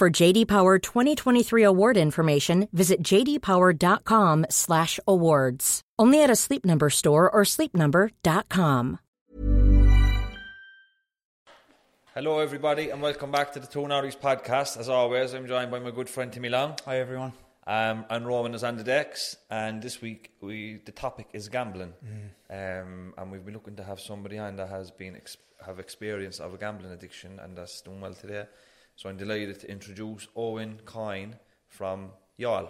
For JD Power 2023 award information, visit jdpower.com/awards. Only at a Sleep Number store or sleepnumber.com. Hello, everybody, and welcome back to the Two Norries podcast. As always, I'm joined by my good friend Timmy Long. Hi everyone. Um, and Roman is on the decks, and this week we the topic is gambling, Mm. um, and we've been looking to have somebody on that has been ex- have experience of a gambling addiction, and that's doing well today. So I'm delighted to introduce Owen Coyne from Youghal.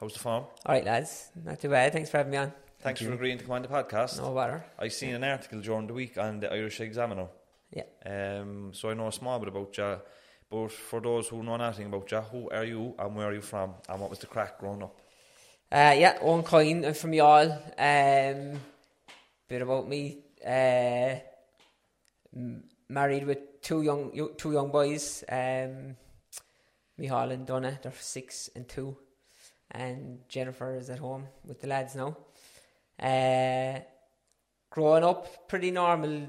How's the farm? All right, lads. Not too bad. Thanks for having me on. Thanks for agreeing to come on the podcast. No bother. I seen an article during the week on the Irish Examiner. Yeah. Um, so I know a small bit about you. But for those who know nothing about you, who are you and where are you from and what was the crack growing up? Uh, yeah, Owen Coyne. I'm from Youghal. Um, bit about me. Uh, married with two young two young boys. Um, Mihal and Donna. They're six and two, and Jennifer is at home with the lads now. Uh, growing up, pretty normal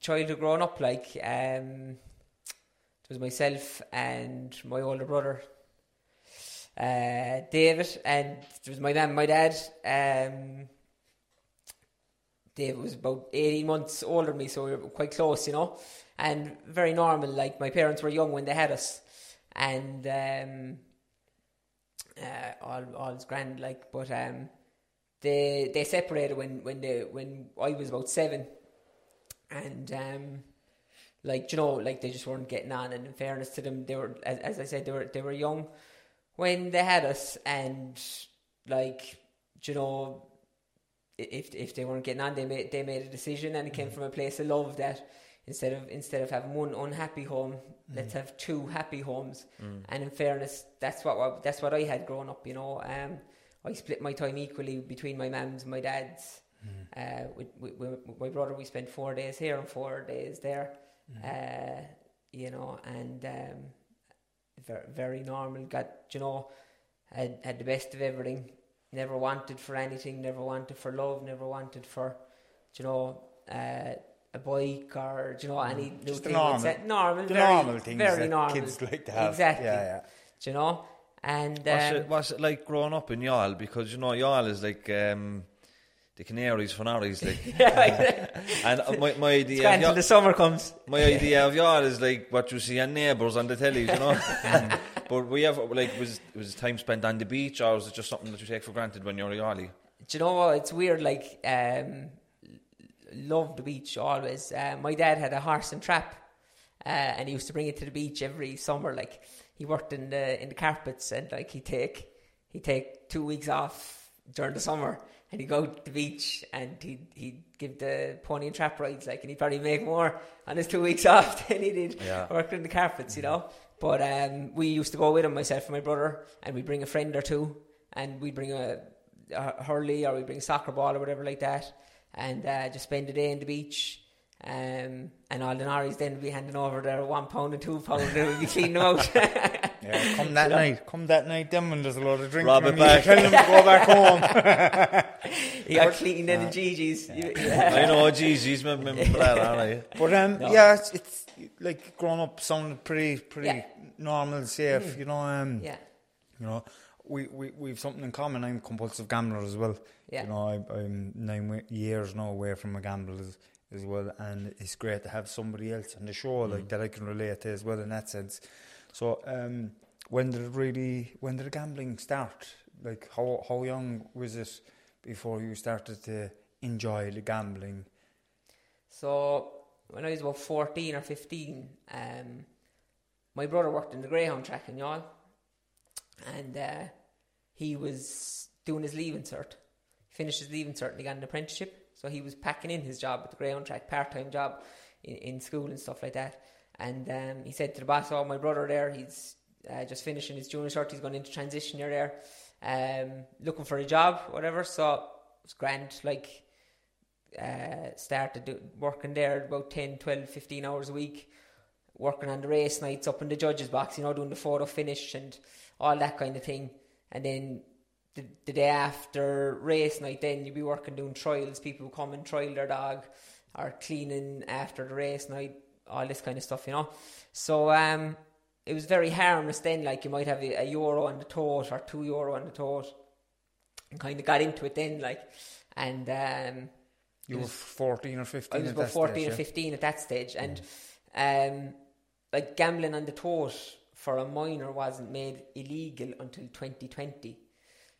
childhood. Growing up, like um, it was myself and my older brother, uh, David, and it was my mum, my dad. Um, David was about 18 months older than me, so we were quite close, you know, and very normal. Like, my parents were young when they had us, and um, uh, all all's grand, like, but um, they they separated when when they when I was about seven, and um, like you know, like they just weren't getting on. And in fairness to them, they were, as, as I said, they were they were young when they had us, and like you know, if if they weren't getting on, they made they made a decision, and it came from a place of love that instead of instead of having one unhappy home, let's have two happy homes. And in fairness, that's what what- that's what I had growing up. You know, um, I split my time equally between my mum's and my dad's. Uh, with, with, with my brother, we spent four days here and four days there. Uh, you know, and um, very, very normal. Got you know, had had the best of everything. Never wanted for anything. Never wanted for love. Never wanted for, you know, uh, a bike or you know any new Just the thing. normal- It's, uh, normal, the very, normal things very that normal. kids like to have. Exactly. Yeah, yeah. Do you know, and What's, um, it, what's it like growing up in Youghal? Because you know Youghal is like um, the Canaries for Norries, like. and uh, my, my idea, grand of till Youghal, the summer comes. my idea of Youghal is like what you see on neighbours on the telly, you know. but we have like was was time spent on the beach, or was it just something that you take for granted when you're a Yallie? Do you know what? It's weird. Like, um, love the beach always. Uh, my dad had a horse and trap, uh, and he used to bring it to the beach every summer. Like, he worked in the in the carpets, and like he take he take two weeks off during the summer, and he'd go to the beach, and he'd he'd give the pony and trap rides. Like, and he'd probably make more on his two weeks off than he did Yeah. working in the carpets. You know. But um, we used to go with him, myself and my brother, and we'd bring a friend or two, and we'd bring a, a hurley or we'd bring soccer ball or whatever like that, and uh, just spend the day in the beach. Um, and all the Norries then would be handing over their one pound and two pound, and we'd be cleaning them out. Yeah, come that night. Come that night. Then when there's a lot of drinking, Rob it back. tell them to go back home. you got cleaning in the Gigi's. You- I know, geez, he's remember that, aren't I? But um, No. yeah, it's, it's like growing up sounded pretty, pretty Yeah. normal, safe. You know, um, yeah, you know, we we we've something in common. I'm a compulsive gambler as well. Yeah. You know, I, I'm nine years now away from a gamble as, well, and it's great to have somebody else on the show Mm. like that I can relate to as well in that sense. So, um, when did it really? When did the gambling start? like how how young was it before you started to enjoy the gambling? So when I was about fourteen or fifteen, um, my brother worked in the Greyhound track in Youghal, and uh, he was doing his leaving cert. He finished his leaving cert and he got an apprenticeship. So he was packing in his job at the Greyhound track, part time job in, in school and stuff like that. And um, he said to the boss, "Oh, my brother there, he's uh, just finishing his junior cert. He's going into transition year there, um, looking for a job, whatever." So it was grand. Like uh, started working there about 10, 12, 15 hours a week, working on the race nights up in the judges box, you know, doing the photo finish and all that kind of thing. And then the, the day after race night, then you'd be working doing trials. People would come and trial their dog or cleaning after the race night, all this kind of stuff, you know. So um, it was very harmless then. Like you might have a, a euro on the tote or two euro on the tote, and kind of got into it then, like, and um, You It were fourteen or fifteen. I was about 14 stage, or yeah? 15 at that stage. And um, like gambling on the tote for a minor wasn't made illegal until 2020.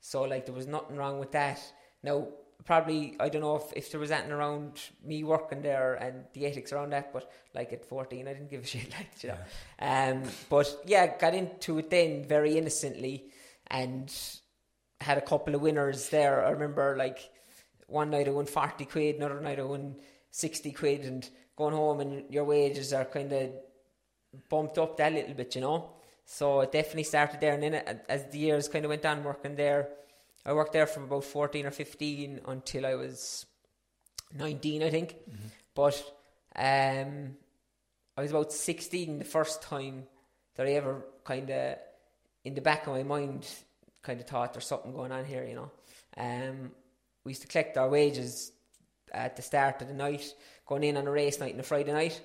So like there was nothing wrong with that. Now, probably, I don't know if, if there was anything around me working there and the ethics around that, but like at 14, I didn't give a shit like, you know. Um, but yeah, got into it then very innocently and had a couple of winners there. I remember like one night I won 40 quid, another night I won 60 quid, and going home and your wages are kind of bumped up that little bit, you know. So it definitely started there, and then as the years kind of went on working there, I worked there from about 14 or 15 until I was 19, I think. But um, I was about 16 the first time that I ever kind of, in the back of my mind, kind of thought there's something going on here, you know. Um, we used to collect our wages at the start of the night, going in on a race night and a Friday night.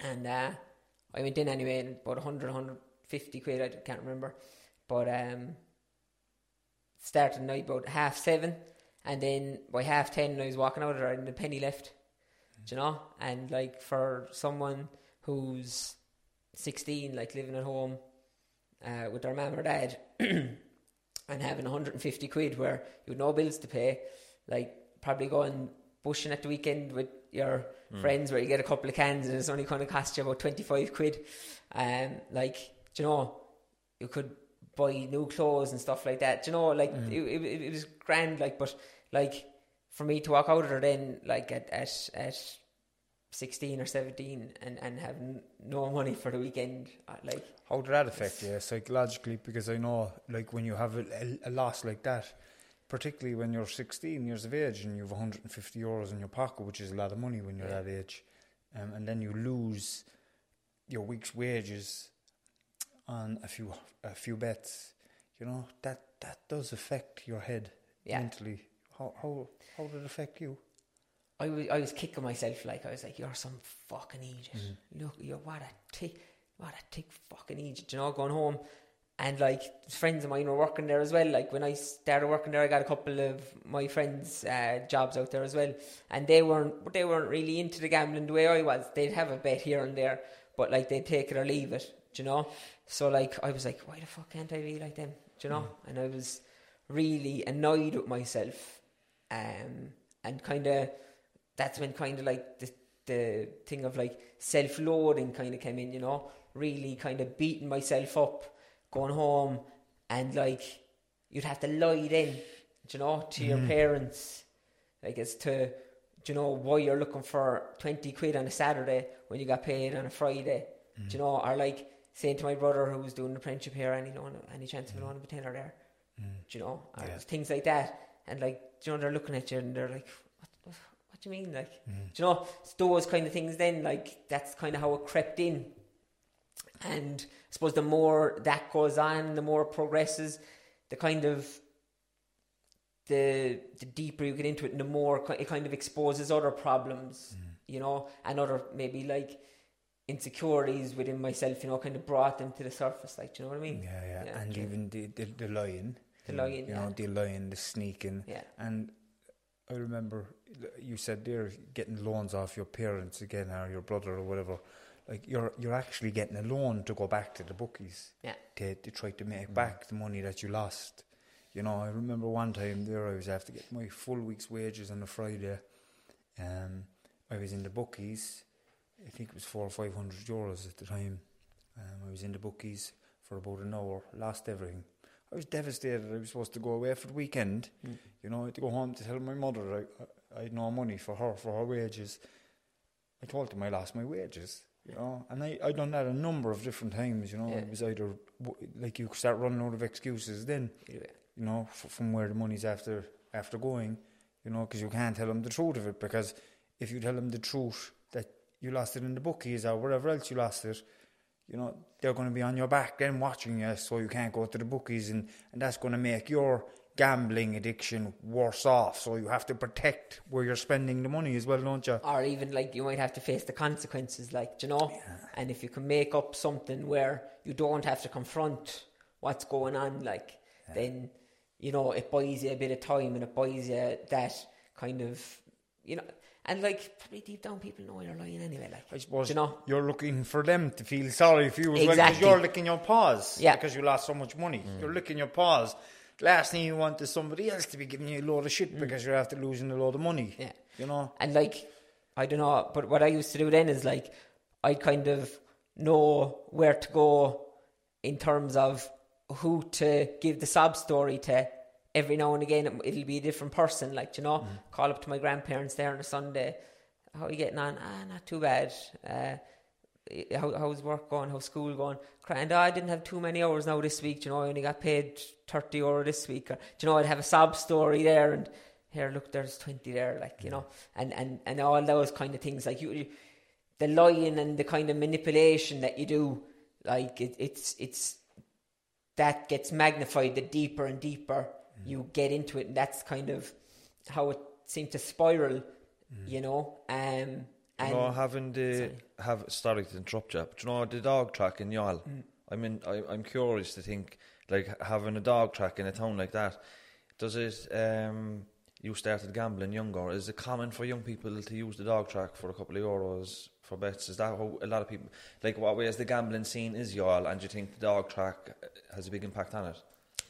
And uh, I went in anyway, and about 100, 150 quid, I can't remember. But um, started night about half seven, and then by half ten, I was walking out of there and the penny left. Do you know? And like for someone who's 16, like living at home uh, with their mum or dad, and having 150 quid where you had no bills to pay, like probably going bushing at the weekend with your friends where you get a couple of cans and it's only going to cost you about 25 quid. Um, like, you know, you could buy new clothes and stuff like that. You know, like it, it, it was grand, like, but like for me to walk out of there then, like at at at 16 or 17 and and have n- no money for the weekend, uh, like How did that affect you psychologically? Because I know, like, when you have a, a, a loss like that, particularly when you're 16 years of age and you have 150 euros in your pocket, which is a lot of money when you're Yeah. that age, um, and then you lose your week's wages on a few a few bets, you know that that does affect your head Yeah. mentally. How how how did it affect you? I was I was kicking myself like I was like you're some fucking idiot. Look, you're what a tick, what a tick fucking idiot. You know, going home and like friends of mine were working there as well. Like when I started working there, I got a couple of my friends' uh, jobs out there as well, and they weren't they weren't really into the gambling the way I was. They'd have a bet here and there, but like they'd take it or leave it. You know? So like I was like, why the fuck can't I be like them? Do you know? And I was really annoyed with myself, um, and kind of that's when kind of like the the thing of like self loathing kind of came in, you know, really kind of beating myself up, going home, and like you'd have to lie then, do you know, to your mm. parents, like as to, you know, why you're looking for twenty quid on a Saturday when you got paid on a Friday, do you mm. know, or like saying to my brother who was doing an apprenticeship here, any know any chance of mm. a tenner there, do you know, or Yeah. things like that, and like, you know, they're looking at you and they're like, what, what, what do you mean, like, do you know, those kind of things. Then, like, that's kind of how it crept in, and I suppose the more that goes on, the more it progresses, the kind of the the deeper you get into it, and the more it kind of exposes other problems, mm. you know, and other maybe like insecurities within myself, you know, kind of brought them to the surface. Like, do you know what I mean? Yeah, yeah, Yeah, and even the, the the lying, The lying, you yeah. know, the lying, the sneaking, Yeah. And I remember you said there getting loans off your parents again or your brother or whatever. Like you're you're actually getting a loan to go back to the bookies Yeah. to, to try to make back the money that you lost. You know, I remember one time there I was after get my full week's wages on a Friday. Um, I was in the bookies. I think it was four or five hundred euros at the time. Um, I was in the bookies for about an hour, lost everything. I was devastated. I was supposed to go away for the weekend. You know, I had to go home to tell my mother I, I had no money for her for her wages. I told them I lost my wages. You know, and I I done that a number of different times. You know, Yeah. it was either like you start running out of excuses then Yeah. you know, f- from where the money's after after going, you know, because you can't tell them the truth of it. Because if you tell them the truth that you lost it in the bookies or wherever else you lost it, you know, they're going to be on your back then watching you, so you can't go to the bookies, and, and that's going to make your gambling addiction worse off. So you have to protect where you're spending the money as well, don't you? or even like you might have to face the consequences, like you know. And if you can make up something where you don't have to confront what's going on, like then you know it buys you a bit of time and it buys you that kind of you know. And like probably deep down, people know you're lying anyway. Like I suppose you know. you're looking for them to feel sorry for you as well because you're licking your paws Yeah. because you lost so much money. You're mm. licking your paws. Last thing you want is somebody else to be giving you a load of shit because you're after losing a load of money. Yeah. You know? And like, I don't know, but what I used to do then is like, I kind of know where to go in terms of who to give the sob story to. Every now and again, it- it'll be a different person. Like, you know, call up to my grandparents there on a Sunday. How are you getting on? Ah, not too bad. Uh, how, how's work going? How's school going? And I didn't have too many hours now this week. You know, I only got paid thirty euro this week. Or, do you know, I'd have a sob story there, and here, look, there's twenty there. Like you know, and and and all those kind of things. Like you, you the lying and the kind of manipulation that you do, like it, it's it's that gets magnified the deeper and deeper mm. you get into it, and that's kind of how it seemed to spiral. Mm. You know, um, and you know, having the Sorry. have sorry to interrupt you, but you know the dog track in Youghal. Mm. I mean, I, I'm curious to think like having a dog track in a town like that. Does it? Um, you started gambling younger. Is it common for young people to use the dog track for a couple of euros for bets? Is that how a lot of people like what way is the gambling scene is Youghal? And do you think the dog track has a big impact on it?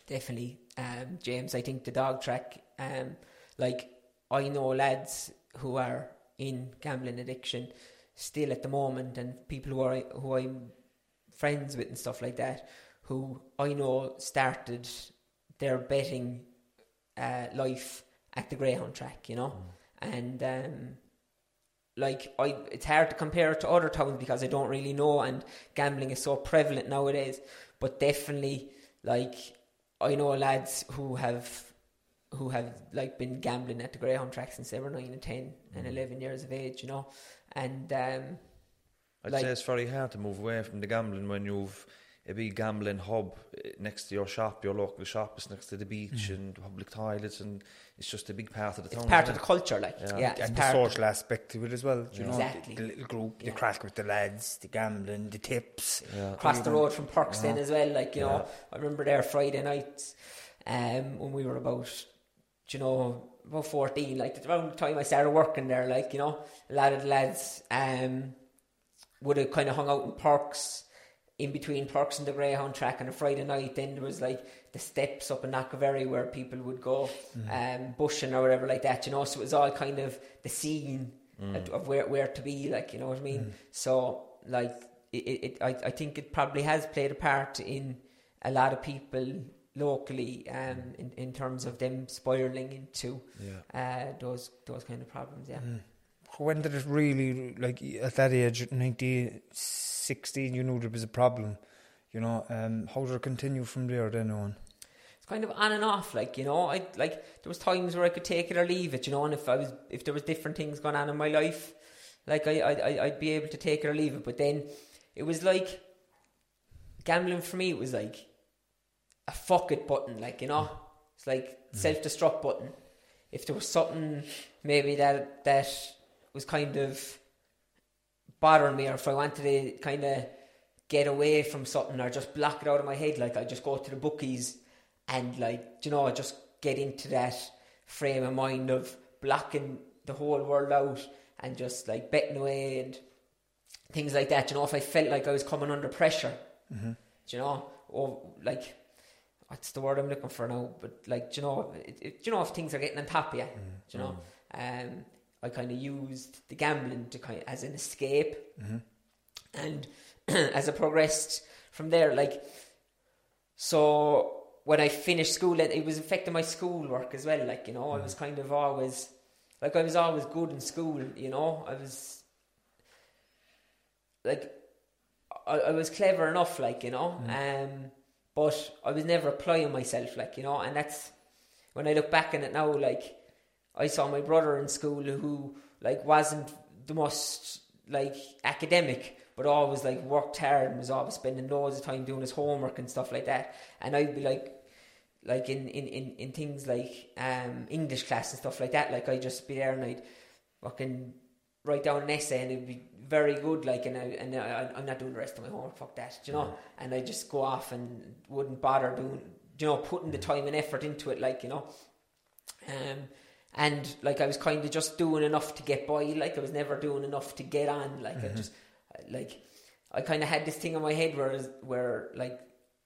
Definitely, um, James. I think the dog track, um, like I know lads who are in gambling addiction still at the moment, and people who are who I'm friends with and stuff like that, who I know started their betting uh, life at the Greyhound track, you know, and um, like I, it's hard to compare it to other towns because I don't really know, and gambling is so prevalent nowadays. But definitely, like I know lads who have who have like been gambling at the Greyhound track since they were nine and ten and eleven years of age, you know, and um, I'd Like- say it's very hard to move away from the gambling when you've a big gambling hub eh, next to your shop. Your local shop is next to the beach and public toilets, and it's just a big part of the it's town. part of isn't the culture, like Yeah. yeah, it's and the social aspect to it as well. You know, Exactly. the, the little group, the crack with the lads, the gambling, the tips. Yeah. across the road from Perks then Uh-huh. as well. Like, you know, I remember there Friday nights um, when we were about, you know, about 14, like around the time I started working there, like, you know, a lot of the lads um, would have kind of hung out in Perks, in between Perks and the Greyhound track on a Friday night. Then there was like the steps up in Knockaverry where people would go um, bushing or whatever like that, you know, so it was all kind of the scene of, of where, where to be, like, you know what I mean? So, like, it, it, it, I, I think it probably has played a part in a lot of people locally um, in, in terms of them spiraling into uh, those those kind of problems. Yeah, When did it really, like at that age, at 19, 16, you knew there was a problem? You know, um, how did it continue from there then on? it's kind of on and off. Like you know, I like there was times where I could take it or leave it. You know, and if I was if there was different things going on in my life, like I I- I'd be able to take it or leave it. But then it was like gambling for me. It was like a fuck it button. Like you know, it's like self destruct button. If there was something maybe that that was kind of bothering me, or if I wanted to kind of get away from something or just block it out of my head, like I just go to the bookies and like you know I just get into that frame of mind of blocking the whole world out and just like betting away and things like that. You know, if I felt like I was coming under pressure, Mm-hmm. you know, or like what's the word I'm looking for now? But like, do you know, it, it, do you know if things are getting on top of you, do you know, um, I kind of used the gambling to kind of, as an escape, and as I progressed from there, like, so when I finished school, it, it was affecting my schoolwork as well. Like, you know, I was kind of always, like, I was always good in school. You know, I was like, I, I was clever enough, like, you know, um, but I was never applying myself, like, you know, and that's when I look back on it now, like, I saw my brother in school who, like, wasn't the most, like, academic, but always, like, worked hard and was always spending loads of time doing his homework and stuff like that. And I'd be like, like in, in, in, in things like um, English class and stuff like that, like I'd just be there and I'd fucking write down an essay and it'd be very good, like, and, I, and I, I'm not doing the rest of my homework, fuck that, you know? And I just go off and wouldn't bother doing, you know, putting the time and effort into it, like, you know? Um, and like I was kind of just doing enough to get by, like I was never doing enough to get on, like I just, like, I kind of had this thing in my head where, where like,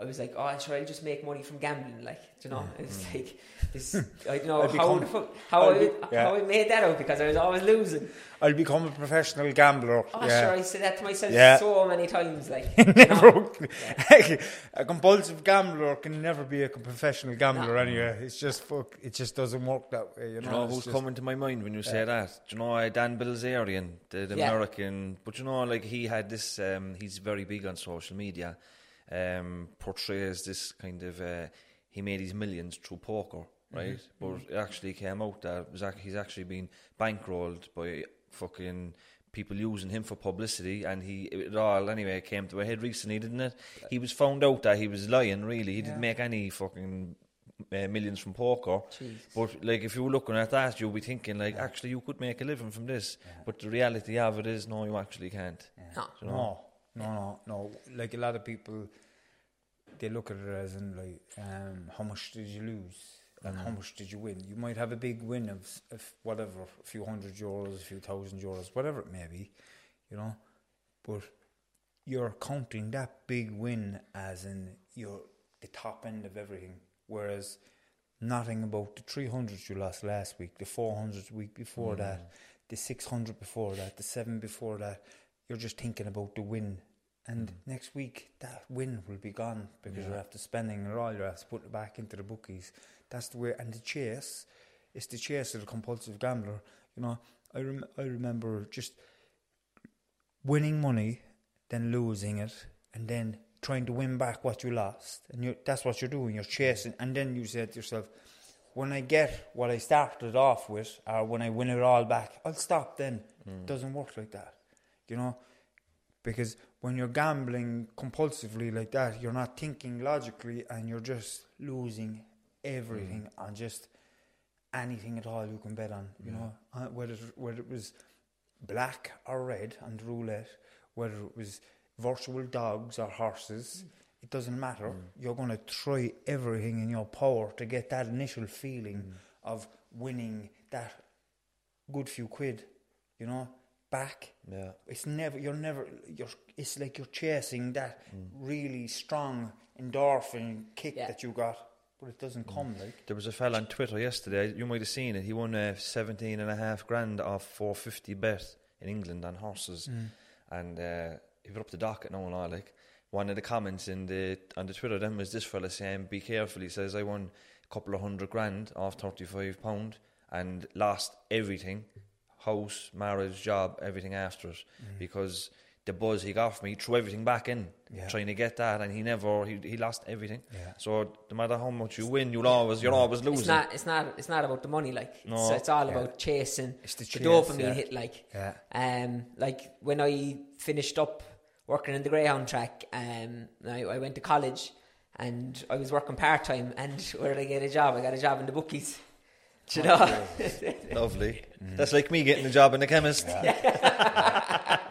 I was like, oh, sure, I'll just make money from gambling, like, do you know? It's like this. I don't know how become- the fuck, how I'll I, be- yeah. how I made that out because I was always losing. I'll become a professional gambler. Oh, yeah. sure, I said that to myself Yeah. so many times, like, you know? never, a compulsive gambler can never be a professional gambler anyway. It's just fuck. It just doesn't work that way. You know, you know who's just- coming to my mind when you say that? Do you know uh, Dan Bilzerian, the, the Yeah. American? But you know, like he had this. Um, he's very big on social media. Um, portrays this kind of. Uh, he made his millions through poker, right? But it actually came out that it was ac- he's actually been bankrolled by fucking people using him for publicity, and he it all anyway came to a head recently, didn't it? He was found out that he was lying. Really, he didn't make any fucking uh, millions from poker. But like, if you were looking at that, you'll be thinking like, actually, you could make a living from this. But the reality of it is, no, you actually can't. No. You know? No, no, no, no. Like a lot of people, they look at it as in like, um, how much did you lose and how much did you win? You might have a big win of, of whatever, a few hundred euros, a few thousand euros, whatever it may be, you know. But you're counting that big win as in you're the top end of everything, whereas nothing about the 300 you lost last week, the 400 week before that, the 600 before that, the 7 before that. You're just thinking about the win. And mm. next week, that win will be gone because you're after spending it all, you're after putting it back into the bookies. That's the way. And the chase, it's the chase of the compulsive gambler. You know, I, rem- I remember just winning money, then losing it, and then trying to win back what you lost. And you that's what you're doing. You're chasing, and then you say to yourself, "When I get what I started off with, or when I win it all back, I'll stop." Then it doesn't work like that, you know. Because when you're gambling compulsively like that, you're not thinking logically, and you're just losing everything mm. on just anything at all you can bet on. You know, uh, whether whether it was black or red on the roulette, whether it was virtual dogs or horses, it doesn't matter. Mm. You're going to try everything in your power to get that initial feeling mm. of winning that good few quid, you know, back. Yeah. It's never you're never you're it's like you're chasing that really strong endorphin kick Yeah. that you got, but it doesn't come like There was a fella on Twitter yesterday. You might have seen it. He won uh, seventeen and a half grand off four fifty bet in England on horses, and uh, he put up the docket now and all. Like one of the comments in the on the Twitter then was this fella saying, "Be careful." He says, "I won a couple of hundred grand off thirty five pound and lost everything, house, marriage, job, everything after it, because." The buzz he got from me, he threw everything back in, Yeah. trying to get that, and he never, he, he lost everything. Yeah. So no matter how much you win, you'll always, you're always losing. It's not. It's not. It's not about the money. Like it's, No. it's all Yeah. about chasing It's the the, chase, dopamine yeah. hit. Like, Yeah. um, like when I finished up working in the greyhound track, um, I, I went to college and I was working part time. And where did I get a job? I got a job in the bookies. Do you know? Lovely. That's like me getting a job in the chemist.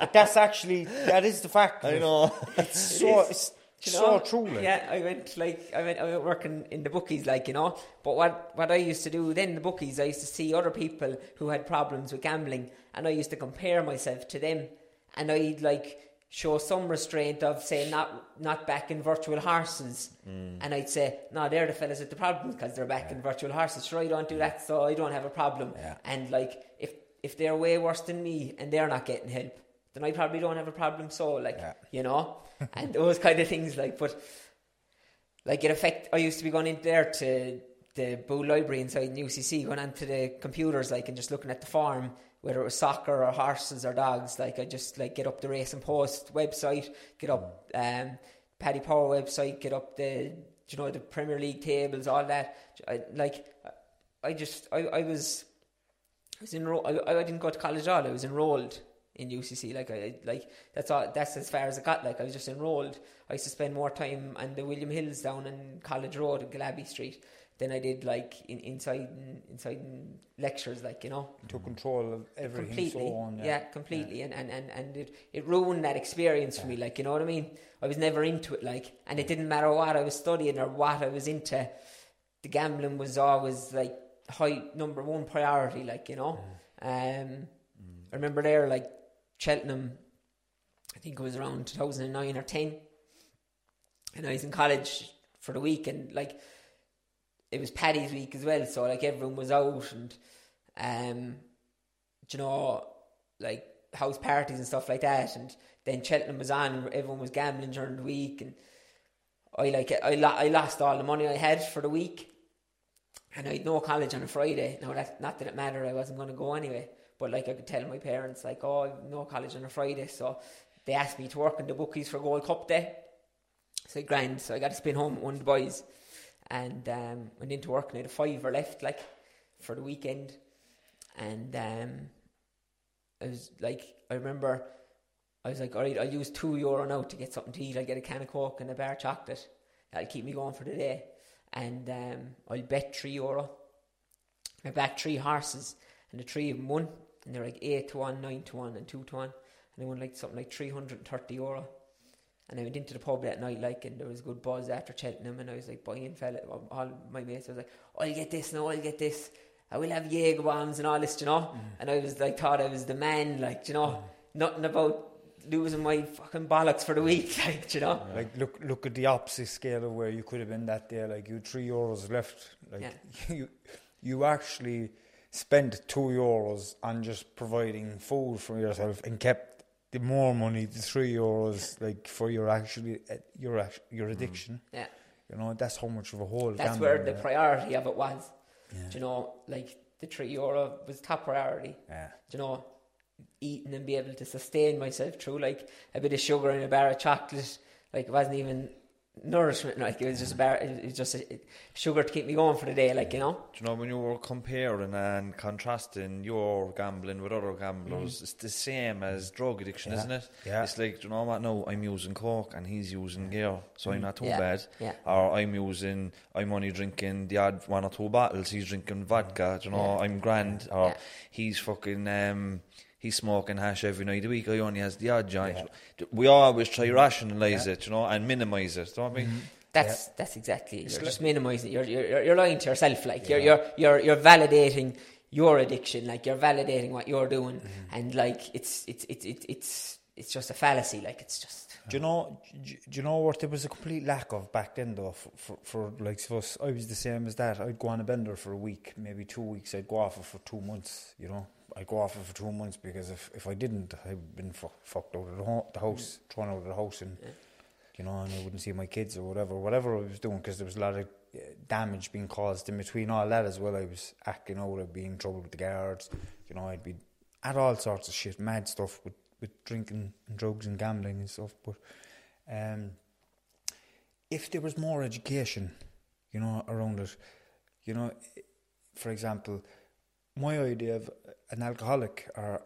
But that's actually that is the fact. I know. It's so it's Do you so know? true. Like. Yeah, I went like I went I went working in the bookies, like you know. But what what I used to do then the bookies, I used to see other people who had problems with gambling, and I used to compare myself to them, and I'd like show some restraint of say not not backing virtual horses, mm. and I'd say no, they're the fellas with the problem because they're backing virtual horses. Sure, I don't do mm. that, so I don't have a problem. Yeah. And like if if they're way worse than me and they're not getting help, then I probably don't have a problem. So like Yeah. you know, and those kind of things like, but like it affect. I used to be going in there to the Boole Library inside in UCC, going onto the computers like and just looking at the farm, whether it was soccer or horses or dogs. Like I just like get up the Racing Post website, get up um, Paddy Power website, get up the you know the Premier League tables, all that. I, like I just I, I was I was enrolled. I, I didn't go to college at all. I was enrolled in UCC. Like I like that's all. That's as far as I got. Like I was just enrolled. I used to spend more time on the William Hills down in College Road and Gillabbey Street than I did like in, inside in, inside in lectures. Like you know, Took control of everything. completely. So on. yeah. completely. And, and, and, and it, it ruined that experience for me. Like you know what I mean. I was never into it. Like, and it didn't matter what I was studying or what I was into. The gambling was always like high number one priority. Like you know. Um, I remember there like Cheltenham. I think it was around 2009 or 10. And I was in college for the week, and like it was Paddy's week as well, so like everyone was out, and um, you know, like house parties and stuff like that, and then Cheltenham was on, and everyone was gambling during the week, and I like I lo- I lost all the money I had for the week, and I had no college on a Friday. Now that not that it mattered, I wasn't going to go anyway. But like I could tell my parents, like, oh, no college on a Friday, so they asked me to work in the bookies for Gold Cup Day. So grand, so I got to spin home with one of the boys, and um, went into work and I had a fiver left, like for the weekend, and um, I was like, I remember, I was like, all right, I'll use two euro now to get something to eat. I'll get a can of coke and a bar of chocolate. That'll keep me going for the day, and um, I'll bet three euro. I backed three horses, and the three of them won, and they're like eight to one, nine to one, and two to one, and they won like something like three hundred and thirty euro. And I went into the pub that night, like, and there was a good buzz after Cheltenham, and I was like buying fella, all my mates. I was like, I'll get this, no, I'll get this. I will have Jaeger bombs and all this, you know. Mm. And I was like, thought I was the man, like, you know, mm. nothing about losing my fucking bollocks for the week, like, you know. Like look, look at the opposite scale of where you could have been that day. Like you had three euros left. Like you, you actually spent two euros on just providing food for yourself and kept the more money, the three euros, like for your actually uh, your your addiction. Yeah. You know that's how much of a hole. That's where the yeah. priority of it was. Do you know, like the three euro was top priority. Yeah. Do you know, eating and be able to sustain myself through like a bit of sugar and a bar of chocolate. Like it wasn't even nourishment. Like it was just a bar. It was just a, sugar to keep me going for the day. Like you know. Do you know when you were comparing and contrasting your gambling with other gamblers, it's the same as drug addiction, Yeah. isn't it? Yeah. It's like, do you know what? No, I'm using coke and he's using gear, so I'm not too Yeah. bad. Yeah. Or I'm using, I'm only drinking the odd one or two bottles. He's drinking vodka. Do you know? Yeah. I'm grand. Or Yeah. he's fucking. um He's smoking hash every night of the week. Oh, I only has the odd joint. We always try to rationalise it, you know, and minimise it. Do you know what I mean? Mm-hmm. That's that's exactly. it. You're just minimising. You're, you're you're lying to yourself. Like you're you're you're you're validating your addiction. Like you're validating what you're doing, mm-hmm. and like it's it's it's it's it's it's just a fallacy. Like it's just. Do you know? Do you know what there was a complete lack of back then though? For, for, for like us, I was the same as that. I'd go on a bender for a week, maybe two weeks. I'd go off it for two months. You know, I'd go off it for two months because if, if I didn't, I'd been fu- fucked out of the, ho- the house, thrown out of the house, and you know, and I wouldn't see my kids or whatever, whatever I was doing, because there was a lot of uh, damage being caused in between all that as well. I was acting out, I'd be in trouble with the guards. You know, I'd be at all sorts of shit, mad stuff with with drinking and drugs and gambling and stuff, but. Um, if there was more education, you know, around it, you know, for example, my idea of an alcoholic or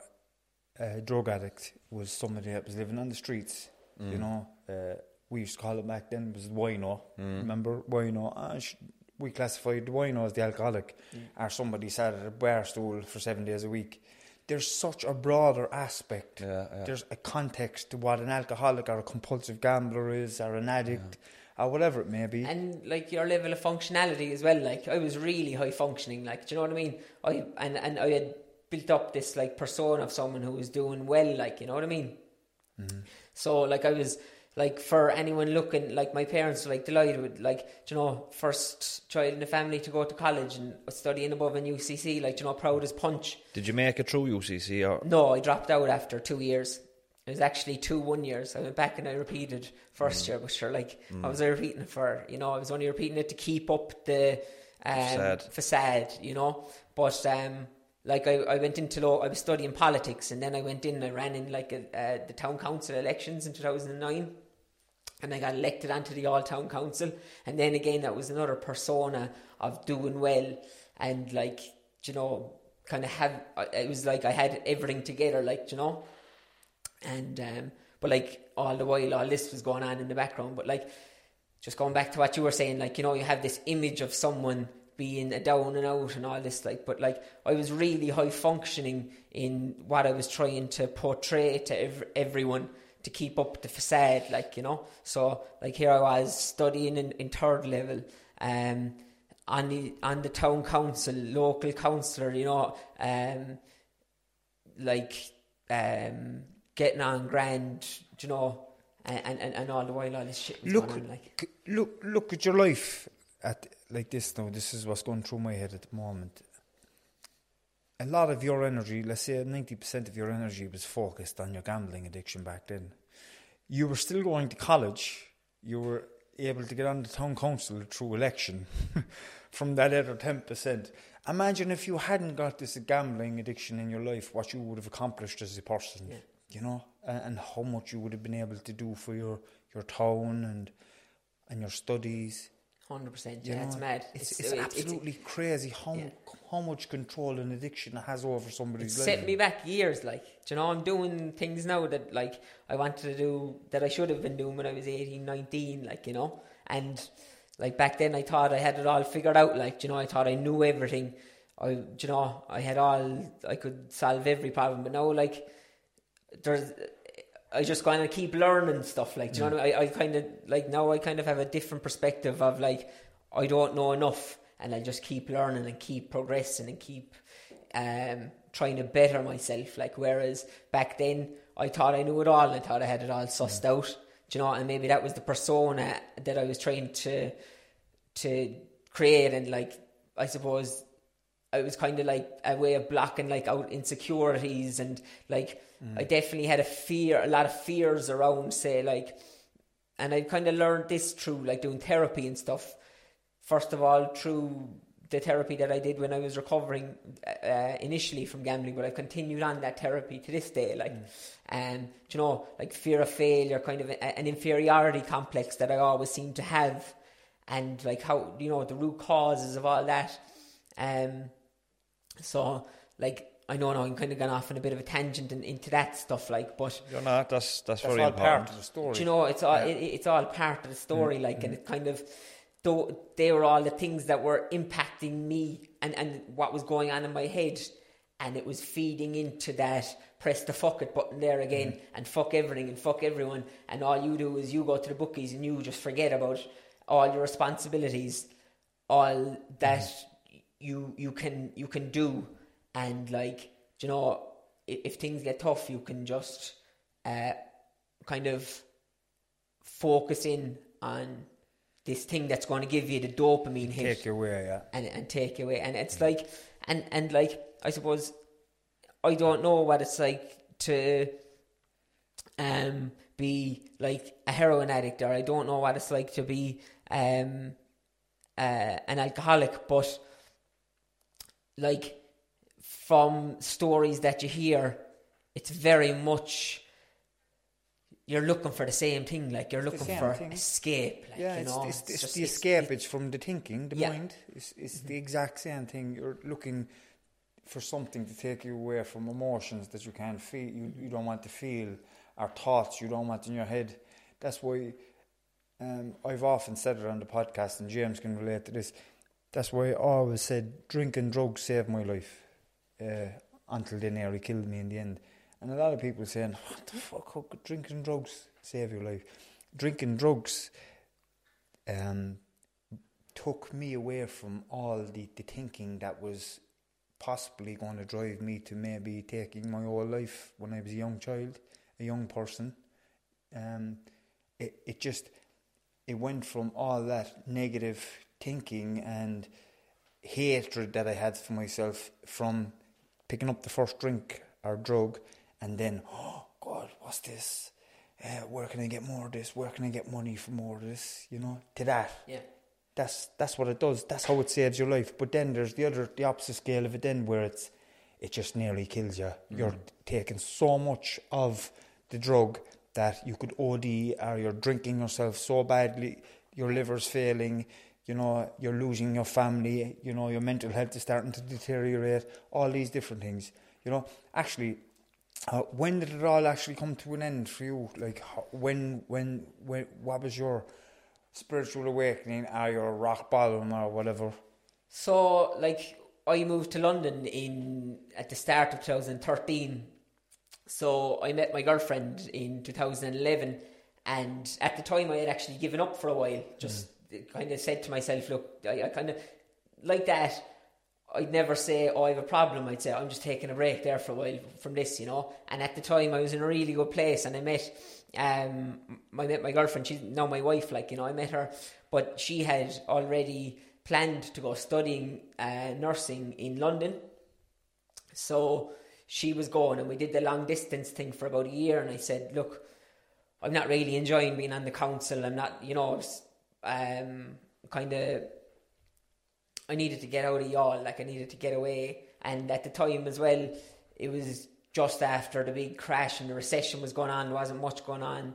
a drug addict was somebody that was living on the streets. You mm. know, uh, we used to call it back then was wino. Mm. Remember wino? Ah, sh- we classified the wino as the alcoholic, or somebody sat at a bar stool for seven days a week. There's such a broader aspect. Yeah, yeah. There's a context to what an alcoholic or a compulsive gambler is, or an addict, or whatever it may be. and like your level of functionality as well. Like I was really high functioning. Like, do you know what I mean? I and and I had built up this like persona of someone who was doing well. Like, you know what I mean? So like I was like for anyone looking like my parents were like delighted with like you know first child in the family to go to college and studying above in UCC like you know proud as punch. Did you make it through UCC or No, I dropped out after two years. It was actually two one years. I went back and I repeated first year, but sure, like I was repeating it for you know I was only repeating it to keep up the um, Facade. facade, you know. But um, like I, I went into law, I was studying politics, and then I went in. And I ran in like a, the town council elections in two thousand and nine, and I got elected onto the Youghal town council. And then again, that was another persona of doing well and like you know, kind of have. uh, It was like I had everything together, like you know, and um, but like all the while, all this was going on in the background. But like, just going back to what you were saying, like you know, you have this image of someone being a down and out and all this, like, but like I was really high functioning in what I was trying to portray to ev- everyone to keep up the facade, like you know. So like here I was studying in, in third level, um, on the on the town council, local councillor, you know, um, like um, getting on grand, you know, and, and, and all the while all this shit was Look, on, like look, look at your life at like this now. This is what's going through my head at the moment. A lot of your energy, let's say ninety percent of your energy, was focused on your gambling addiction back then. You were still going to college. You were able to get on the town council through election from that other ten percent. Imagine if you hadn't got this gambling addiction in your life, what you would have accomplished as a person. Yeah. You know, and, and how much you would have been able to do for your your town and and your studies. Hundred percent. Yeah, it's mad. It's, it's, it- it's- absolutely crazy how Yeah. how much control an addiction has over somebody's It's life. set me back years. Like, do you know, I'm doing things now that like I wanted to do that I should have been doing when I was 18, 19, Like, you know, and like back then I thought I had it all figured out. Like, do you know, I thought I knew everything. I, you know, I had all I could solve every problem. But now, like, there's. I just kind of keep learning stuff. Like, do you know, what I, I kind of like now. I kind of have a different perspective of like I don't know enough, and I just keep learning and keep progressing and keep um, trying to better myself. Like whereas back then I thought I knew it all. I thought I had it all sussed out. Do you know? And maybe that was the persona that I was trying to to create. And like I suppose I was kind of like a way of blocking like out insecurities and like I definitely had a fear, a lot of fears around say like, and I kind of learned this through like doing therapy and stuff. First of all, through the therapy that I did when I was recovering uh, initially from gambling, but I continued on that therapy to this day. Like, um, you know, like fear of failure, kind of a, an inferiority complex that I always seem to have, and like how you know the root causes of all that. Um, so like I know now I'm kind of gone off on a bit of a tangent in, into that stuff, like, but You're not. That's that's, That's very all important. part of the story. do you know, it's all it, it's all part of the story, like, and mm-hmm. it kind of though they were all the things that were impacting me and and what was going on in my head, and it was feeding into that press the fuck it button there again mm-hmm. and fuck everything and fuck everyone, and all you do is you go to the bookies and you just forget about all your responsibilities, all that mm-hmm. you you can you can do, and like do you know if, if things get tough, you can just uh, kind of focus in on this thing that's going to give you the dopamine hit Take you away, yeah. and and take away. And it's like, and and like, I suppose, I don't know what it's like to, um, be like a heroin addict, or I don't know what it's like to be, um, uh, an alcoholic, but like from stories that you hear, it's very much. You're looking for the same thing, like you're looking for thing. escape. Like, yeah, you it's, know, it's, it's, just- the escape. It's, from the thinking, the Yeah. mind. It's, it's the exact same thing. You're looking for something to take you away from emotions that you can't feel. You, you don't want to feel, or thoughts you don't want in your head. That's why um, I've often said it on the podcast, and James can relate to this. That's why I always said drinking drugs saved my life uh, until they nearly killed me in the end. And a lot of people saying, "What the fuck? How could drinking drugs save your life?" Drinking drugs um, took me away from all the, the thinking that was possibly going to drive me to maybe taking my whole life when I was a young child, a young person. um, it it just it went from all that negative thinking and hatred that I had for myself from picking up the first drink or drug, and then oh God, what's this? Uh, where can I get more of this? Where can I get money for more of this? You know, to that. Yeah. That's that's what it does. That's how it saves your life. But then there's the other, the opposite scale of it. Then where it's it just nearly kills you. You're taking so much of the drug that you could OD, or you're drinking yourself so badly, your liver's failing. You know, you're losing your family. You know, your mental health is starting to deteriorate. All these different things. You know, actually, uh, when did it all actually come to an end for you? Like, how, when, when, when, what was your spiritual awakening, or your rock bottom, or whatever? So, like, I moved to London in at the start of 2013. So I met my girlfriend in 2011, and at the time I had actually given up for a while. Just kind of said to myself, "Look, I, I kind of like that." I'd never say, "Oh, I have a problem." I'd say, "I'm just taking a break there for a while from this," you know. And at the time, I was in a really good place, and I met, um, I met my girlfriend. She's now my wife. Like you know, I met her, but she had already planned to go studying uh, nursing in London. So she was going, and we did the long distance thing for about a year. And I said, "Look, I'm not really enjoying being on the council. I'm not, you know, um, kind of. I needed to get out of Youghal. Like I needed to get away. And at the time as well, it was just after the big crash and the recession was going on. There wasn't much going on.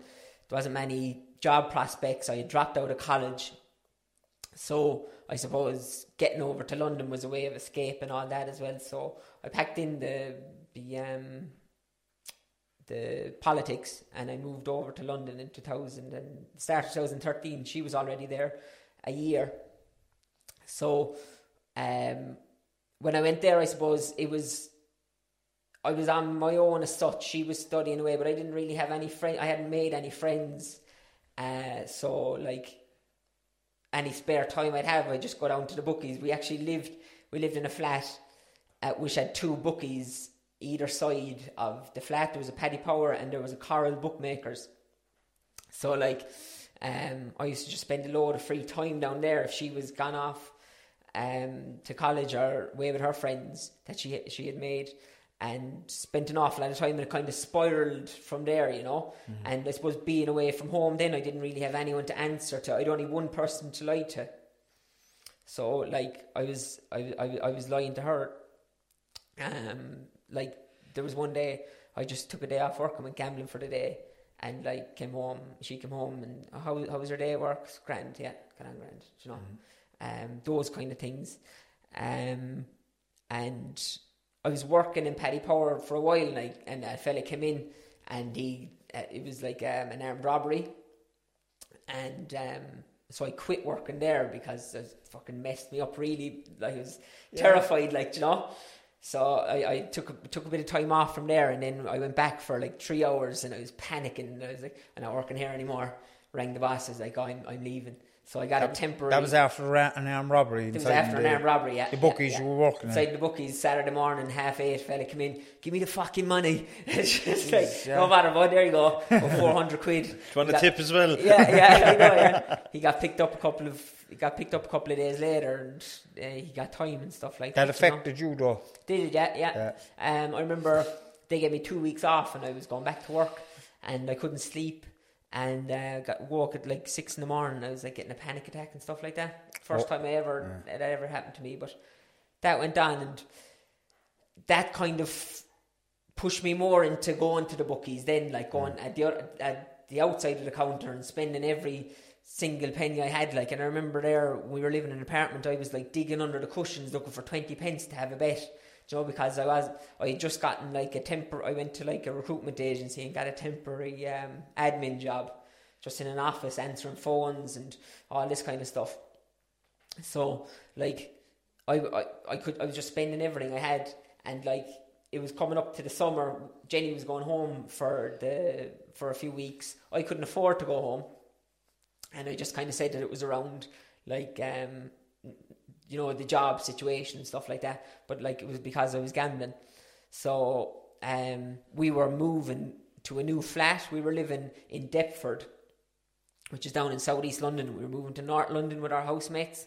There wasn't many job prospects. I had dropped out of college. So I suppose getting over to London was a way of escape and all that as well. So I packed in the the um, the politics and I moved over to London in 2000 and start of 2013. She was already there a year. So um, when I went there, I suppose it was I was on my own as such. She was studying away, but I didn't really have any friends. I hadn't made any friends. Uh, so like any spare time I'd have, I'd just go down to the bookies. We actually lived we lived in a flat uh, which had two bookies either side of the flat. There was a Paddy Power and there was a Coral Bookmakers. So like, um, I used to just spend a load of free time down there if she was gone off um, to college or away with her friends that she she had made. And spent an awful lot of time, and it kind of spiraled from there, you know. And I suppose being away from home, then I didn't really have anyone to answer to. I'd only one person to lie to. So like I was I, I, I was lying to her. Um like there was one day I just took a day off work and went gambling for the day and like came home she came home and "Oh, how how was your day at work? Grand, yeah, grand grand, you know. Um those kind of things. Um and I was working in Paddy Power for a while like and a fella came in and he uh, it was like um, an armed robbery and um, so I quit working there because it fucking messed me up really. Like I was terrified, like you know. So I, I took a, took a bit of time off from there, and then I went back for like three hours, and I was panicking. And I was like, "I'm not working here anymore." Rang the boss, I was like, oh, "I'm I'm leaving." So I got a temporary. That was after an armed robbery. It was after an the- armed robbery, yeah. The bookies yeah. you were working Inside in. the bookies, Saturday morning, half eight, fella come in, give me the fucking money. it's just like, yeah. no matter what, there you go, oh, 400 quid. Do you want He a got- tip as well? yeah, yeah, I know, yeah. He got picked up a couple of he got picked up a couple of days later, and uh, he got time and stuff like That that. you know. affected you though. Did it? Yeah, yeah. Um, I remember they gave me two weeks off, and I was going back to work, and I couldn't sleep, and uh, got woke at like six in the morning. I was like getting a panic attack and stuff like that. First Oh, time I ever that ever happened to me, but that went on, and that kind of pushed me more into going to the bookies. Then, like going at the at the outside of the counter and spending every single penny I had. Like, and I remember there we were living in an apartment. I was like digging under the cushions looking for twenty pence to have a bet. You know, because I was, I just gotten like a tempor. I went to like a recruitment agency and got a temporary um, admin job, just in an office answering phones and all this kind of stuff. So like I, I, I could I was just spending everything I had and like it was coming up to the summer. Jenny was going home for the for a few weeks. I couldn't afford to go home. And I just kind of said that it was around like um you know the job situation and stuff like that. But like it was because I was gambling. So um we were moving to a new flat. We were living in Deptford, which is down in southeast London. We were moving to North London with our housemates.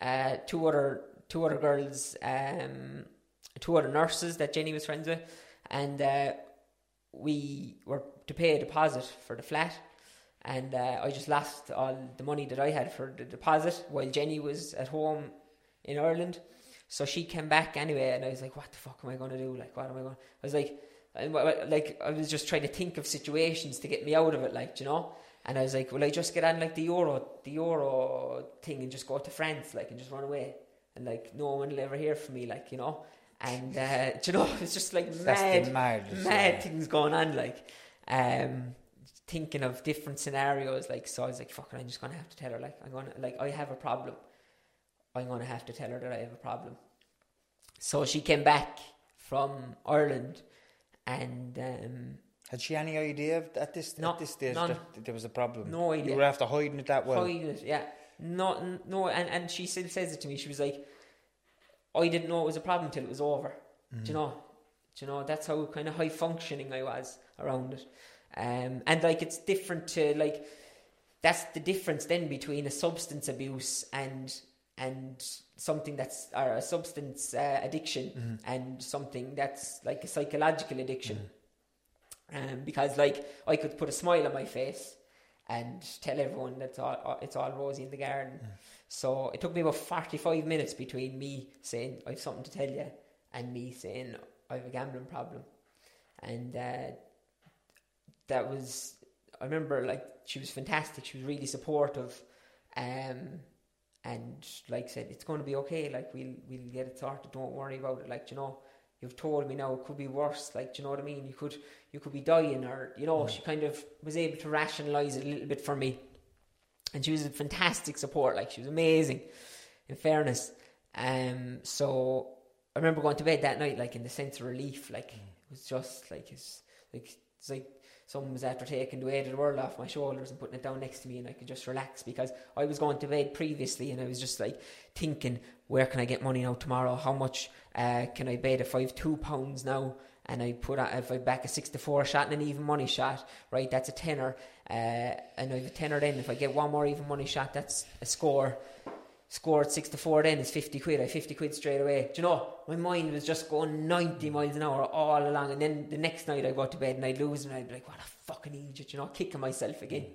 Uh, two other two other girls, um, two other nurses that Jenny was friends with, and uh, we were to pay a deposit for the flat. And uh, I just lost all the money that I had for the deposit while Jenny was at home in Ireland. So she came back anyway, and I was like, "What the fuck am I going to do? Like, what am I going?" I was like, and like I was just trying to think of situations to get me out of it, like you know. And I was like, "Will I just get on like the euro, the euro thing, and just go to France, like, and just run away, and like no one will ever hear from me, like you know." And uh, you know, it's just like mad, mad, mad things going on, like. Um, thinking of different scenarios. Like, so I was like, "Fucking, I'm just gonna have to tell her. Like, I'm gonna, like, I have a problem. I'm gonna have to tell her that I have a problem. So she came back from Ireland, and um, had she any idea at this no, at this stage none. that there was a problem? No idea. You were after hiding it that well. Hiding it, yeah. No, no, and and she still says it to me. She was like, I didn't know it was a problem till it was over. Mm. Do you know? Do you know? That's how kind of high functioning I was around it. Um, and like it's different to like that's the difference then between a substance abuse and and something that's or a substance uh, addiction mm-hmm. and something that's like a psychological addiction. Mm-hmm. Um, because like I could put a smile on my face and tell everyone that it's all it's all rosy in the garden. Mm. So it took me about forty five minutes between me saying I've something to tell you and me saying I have a gambling problem, and uh, that was I remember like she was fantastic. She was really supportive, um, and like I said, it's going to be okay. Like we'll we'll get it sorted. Don't worry about it. Like you know, you've told me now it could be worse. Like do you know what I mean? You could you could be dying, or you know, she kind of was able to rationalize it a little bit for me, and she was a fantastic support. Like she was amazing. In fairness, um, so I remember going to bed that night, like in the sense of relief. Like it was just like it's like it's like someone was after taking the weight of the world off my shoulders and putting it down next to me and I could just relax because I was going to bed previously and I was just like thinking where can I get money now tomorrow? How much uh, can I bet if I have two pounds now? And I put out, if I back a six to four shot and an even money shot right? That's a tenner uh, and I have a tenner then. If I get one more even money shot that's a score scored six to four then it's 50 quid I 50 quid straight away. Do you know my mind was just going 90 miles an hour all along and then the next night I go to bed and I'd lose and I'd be like what a fucking idiot you know kicking myself again.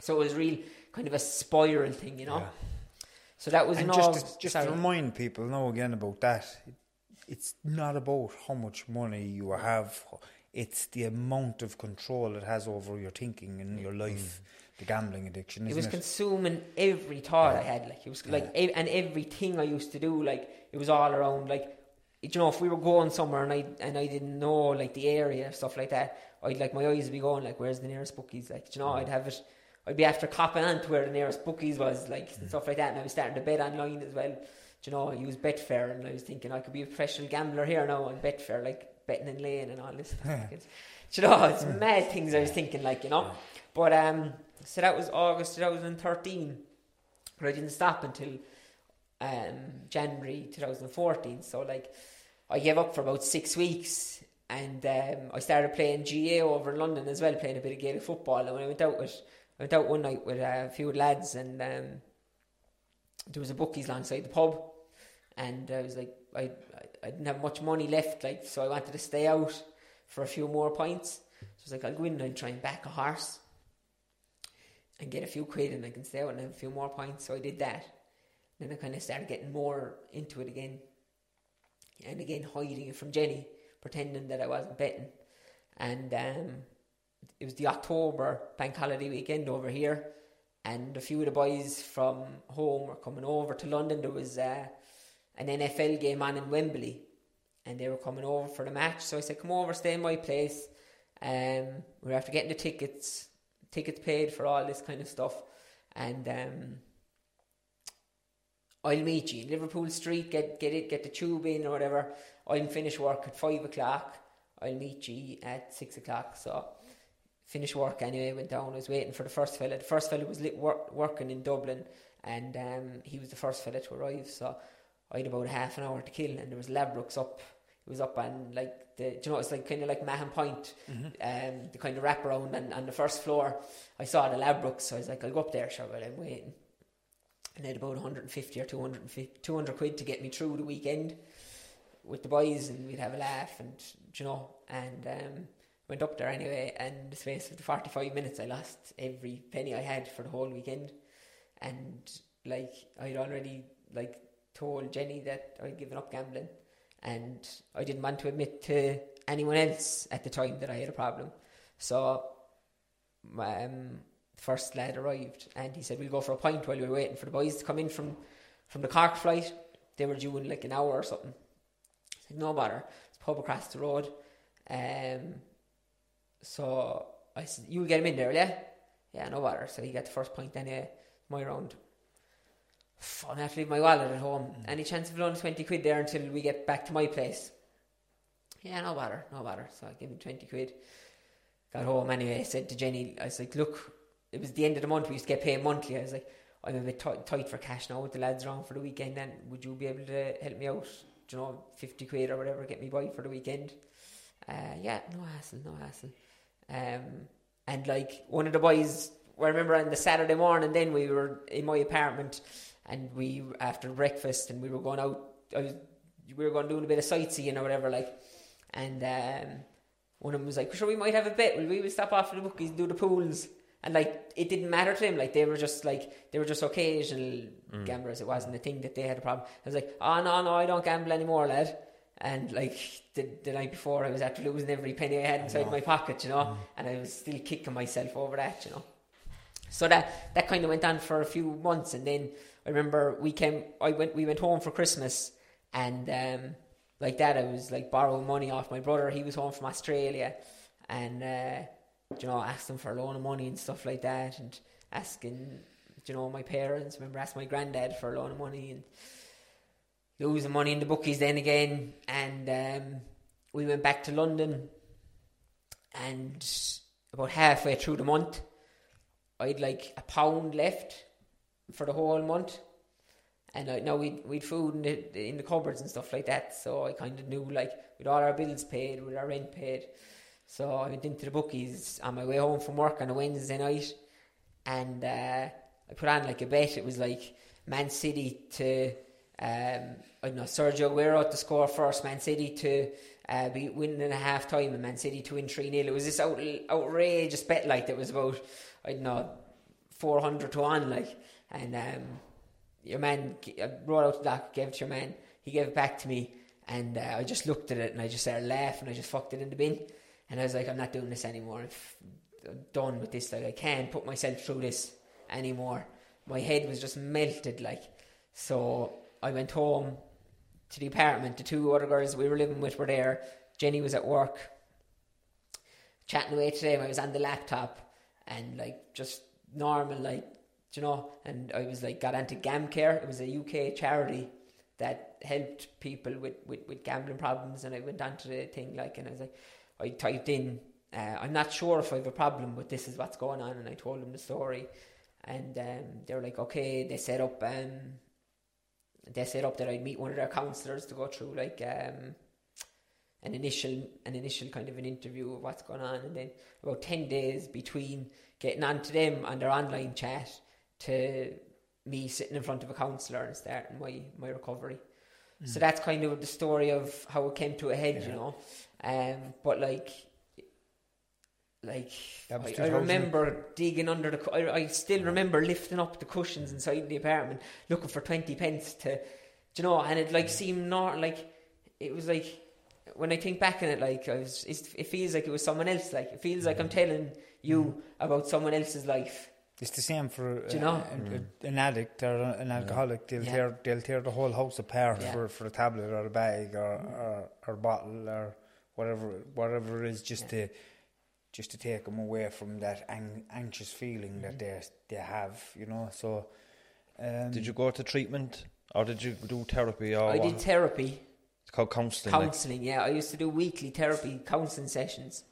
So it was real kind of a spiral thing you know? Yeah. so that was and just, to, just to remind people now again about that it's not about how much money you have it's the amount of control it has over your thinking and your life mm the gambling addiction. it was it? consuming every thought yeah. I had. Like it was like yeah. and everything I used to do. Like it was all around. Like you know, if we were going somewhere and I and I didn't know like the area stuff like that, I'd like my eyes would be going like, "Where's the nearest bookies?" Like you know, I'd have it. I'd be after copping on to where the nearest bookies was, like mm. stuff like that. And I was starting to bet online as well. you know, I use Betfair, and I was thinking I could be a professional gambler here now on Betfair, like betting in lane and all this you know, it's mad things I was thinking, like you know. But um, so that was August 2013. But I didn't stop until um, January 2014. So like I gave up for about six weeks and um, I started playing GAA over in London as well, playing a bit of Gaelic football. And when I went out with, I went out one night with a few lads, and um, there was a bookies alongside the pub, and I was like, I, I, I didn't have much money left, like so I wanted to stay out for a few more points. So I was like, I'll go in and I'll try and back a horse and get a few quid and I can stay out and have a few more points. So I did that. Then I kind of started getting more into it again. And again, hiding it from Jenny, pretending that I wasn't betting. And um, it was the October bank holiday weekend over here. And a few of the boys from home were coming over to London. There was uh, an NFL game on in Wembley. And they were coming over for the match. So I said, come over, stay in my place. Um, we were after getting the tickets tickets paid for all this kind of stuff, and um, I'll meet you in Liverpool Street. Get get it, get the tube in or whatever. I'll finish work at five o'clock. I'll meet you at six o'clock. So finish work anyway. Went down. I was waiting for the first fella. The first fella was lit work, working in Dublin, and um, he was the first fella to arrive. So I had about half an hour to kill, and there was Ladbrokes up It was up on like the, you know, it's like kind of like Mahon Point, um, the kind of wraparound and on the first floor. I saw the Ladbrokes, so I was like, I'll go up there, sure, while I'm waiting. And I had about 150 or 250, 200 quid to get me through the weekend with the boys, and we'd have a laugh, and do you know, and um, went up there anyway. And the space of the 45 minutes, I lost every penny I had for the whole weekend. And like, I'd already like told Jenny that I'd given up gambling and I didn't want to admit to anyone else at the time that I had a problem. So, um, first lad arrived and he said, We'll go for a pint while we were waiting for the boys to come in from, from the Cork flight. They were due in like an hour or something. I said, No matter, It's pub across the road. Um, so I said, You'll get him in there, yeah? Yeah, no matter. So he got the first point anyway, my round. Fun, I have to leave my wallet at home. Any chance of loaning 20 quid there until we get back to my place? Yeah, no bother, no bother. So I gave him 20 quid. Got home anyway. I said to Jenny, I was like, look, it was the end of the month. We used to get paid monthly. I was like, I'm a bit tight, tight for cash now with the lads around for the weekend. Then would you be able to help me out? Do you know, 50 quid or whatever, get me by for the weekend? Uh, yeah, no hassle, no hassle. Um, and like one of the boys, I remember on the Saturday morning, then we were in my apartment and we, after breakfast, and we were going out, I was, we were going doing a bit of sightseeing or whatever, like, and um, one of them was like, sure, we might have a bet. We will stop off at the bookies and do the pools? And like, it didn't matter to him. Like, they were just like, they were just occasional gamblers. It wasn't a thing that they had a problem. I was like, oh, no, no, I don't gamble anymore, lad. And like, the, the night before, I was after losing every penny I had inside my pocket, you know, and I was still kicking myself over that, you know. So that that kind of went on for a few months, and then I remember we came. I went. We went home for Christmas, and um, like that, I was like borrowing money off my brother. He was home from Australia, and uh, you know, asked him for a loan of money and stuff like that, and asking, you know, my parents. Remember, asking my granddad for a loan of money, and losing money in the bookies then again, and um, we went back to London, and about halfway through the month. I'd like a pound left for the whole month. And I know we'd we'd food in the in the cupboards and stuff like that. So I kind of knew like with all our bills paid, with our rent paid. So I went into the bookies on my way home from work on a Wednesday night, and uh, I put on like a bet. It was like Man City to um, I don't know Sergio Aguero to score first, Man City to uh, be winning in a half time, and Man City to win three 0 It was this out, outrageous bet like that was about I don't know four hundred to one like, and um, your man I brought out the doc, gave it to your man. He gave it back to me, and uh, I just looked at it and I just started laughing. I just fucked it in the bin, and I was like, I'm not doing this anymore. I'm done with this. Like I can't put myself through this anymore. My head was just melted. Like so, I went home to the apartment. The two other girls we were living with were there. Jenny was at work, chatting away to them. I was on the laptop and like just normal, like do you know. And I was like got into GamCare. It was a UK charity that helped people with, with, with gambling problems. And I went onto the thing like, and I was like, I typed in, uh, I'm not sure if I have a problem, but this is what's going on. And I told them the story, and um, they were like, okay. They set up, um, they set up that I'd meet one of their counsellors to go through like um, an initial an initial kind of an interview of what's going on, and then about ten days between getting onto them on their online chat to me sitting in front of a counsellor and starting my my recovery. So that's kind of the story of how it came to a head, you know. Um, but like, like I, I remember digging under the. I, I still remember lifting up the cushions inside the apartment, looking for twenty pence to, you know, and it like seemed not like it was like when I think back on it, like I was, it feels like it was someone else. Like it feels like I'm telling you about someone else's life. It's the same for Do you uh, know? an, an addict or an alcoholic. They'll Yeah. tear they'll tear the whole house apart Yeah. for, for a tablet or a bag or, or, or bottle or whatever whatever it is just to just to take them away from that ang- anxious feeling Mm-hmm. that they they have. You know. So um, Did you go to treatment or did you do therapy or I what? did therapy. it's called counselling. like. counselling. Yeah, I used to do weekly therapy counselling sessions.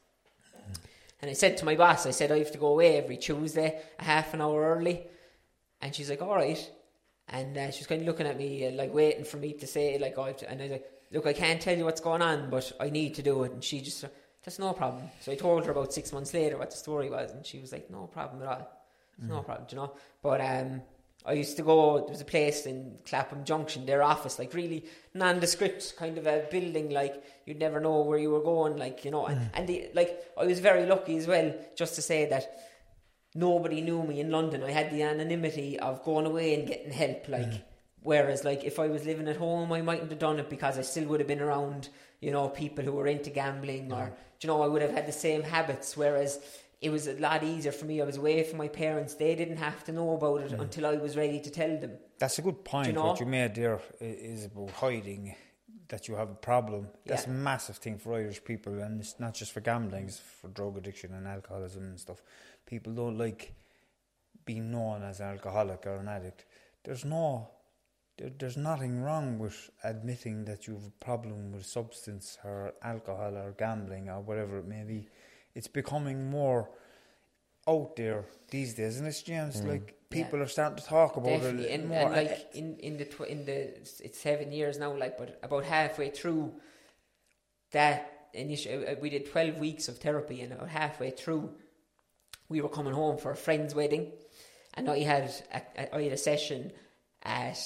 And I said to my boss, I said I have to go away every Tuesday, a half an hour early. And she's like, all right. And uh, she was kind of looking at me, uh, like waiting for me to say, like, oh, and I was like, look, I can't tell you what's going on, but I need to do it. And she just, that's no problem. So I told her about six months later what the story was, and she was like, no problem at all. It's no problem, you know. But um, I used to go. There was a place in Clapham Junction, their office, like really nondescript kind of a building, like you'd never know where you were going, like you know. And, mm. and the, like I was very lucky as well, just to say that nobody knew me in London. I had the anonymity of going away and getting help, like. Mm. Whereas, like, if I was living at home, I mightn't have done it because I still would have been around, you know, people who were into gambling, mm. or you know, I would have had the same habits. Whereas it was a lot easier for me. I was away from my parents; they didn't have to know about it mm. until I was ready to tell them. That's a good point. you know? What you made there i- about hiding that you have a problem. That's Yeah. a massive thing for Irish people, and it's not just for gambling; it's for drug addiction and alcoholism and stuff. People don't like being known as an alcoholic or an addict. There's no, there, there's nothing wrong with admitting that you have a problem with substance or alcohol or gambling or whatever it may be. It's becoming more out there these days, isn't it, James? Like people are starting to talk about Definitely, it and, more. and like in in the tw- in the it's seven years now, like, but about halfway through that initial, uh, we did twelve weeks of therapy, and about halfway through, we were coming home for a friend's wedding, and I had a, a, I had a session at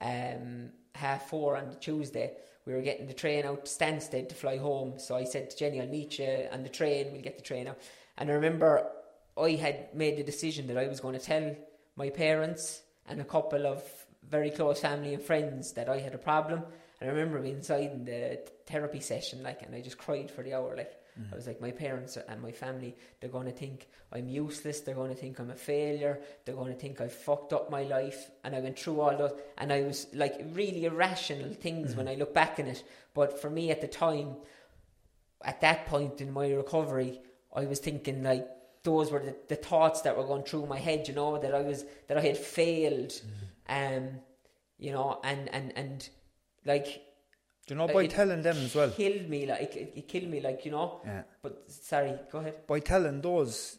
um, half four on the Tuesday. We were getting the train out to Stansted to fly home, so I said to Jenny, "I'll meet you on the train. We'll get the train out." And I remember I had made the decision that I was going to tell my parents and a couple of very close family and friends that I had a problem. And I remember being inside in the therapy session, like, and I just cried for the hour. Like, I was like, my parents and my family, they're going to think I'm useless. They're going to think I'm a failure. They're going to think I've fucked up my life. And I went through all those, and I was like really irrational things when I look back on it. But for me at the time, at that point in my recovery, I was thinking like those were the, the thoughts that were going through my head, you know, that I was that I had failed, um, you know, and and and like Do you know, uh, by it telling them as well, killed me, like it, it killed me, like you know. Yeah. But sorry, go ahead. by telling those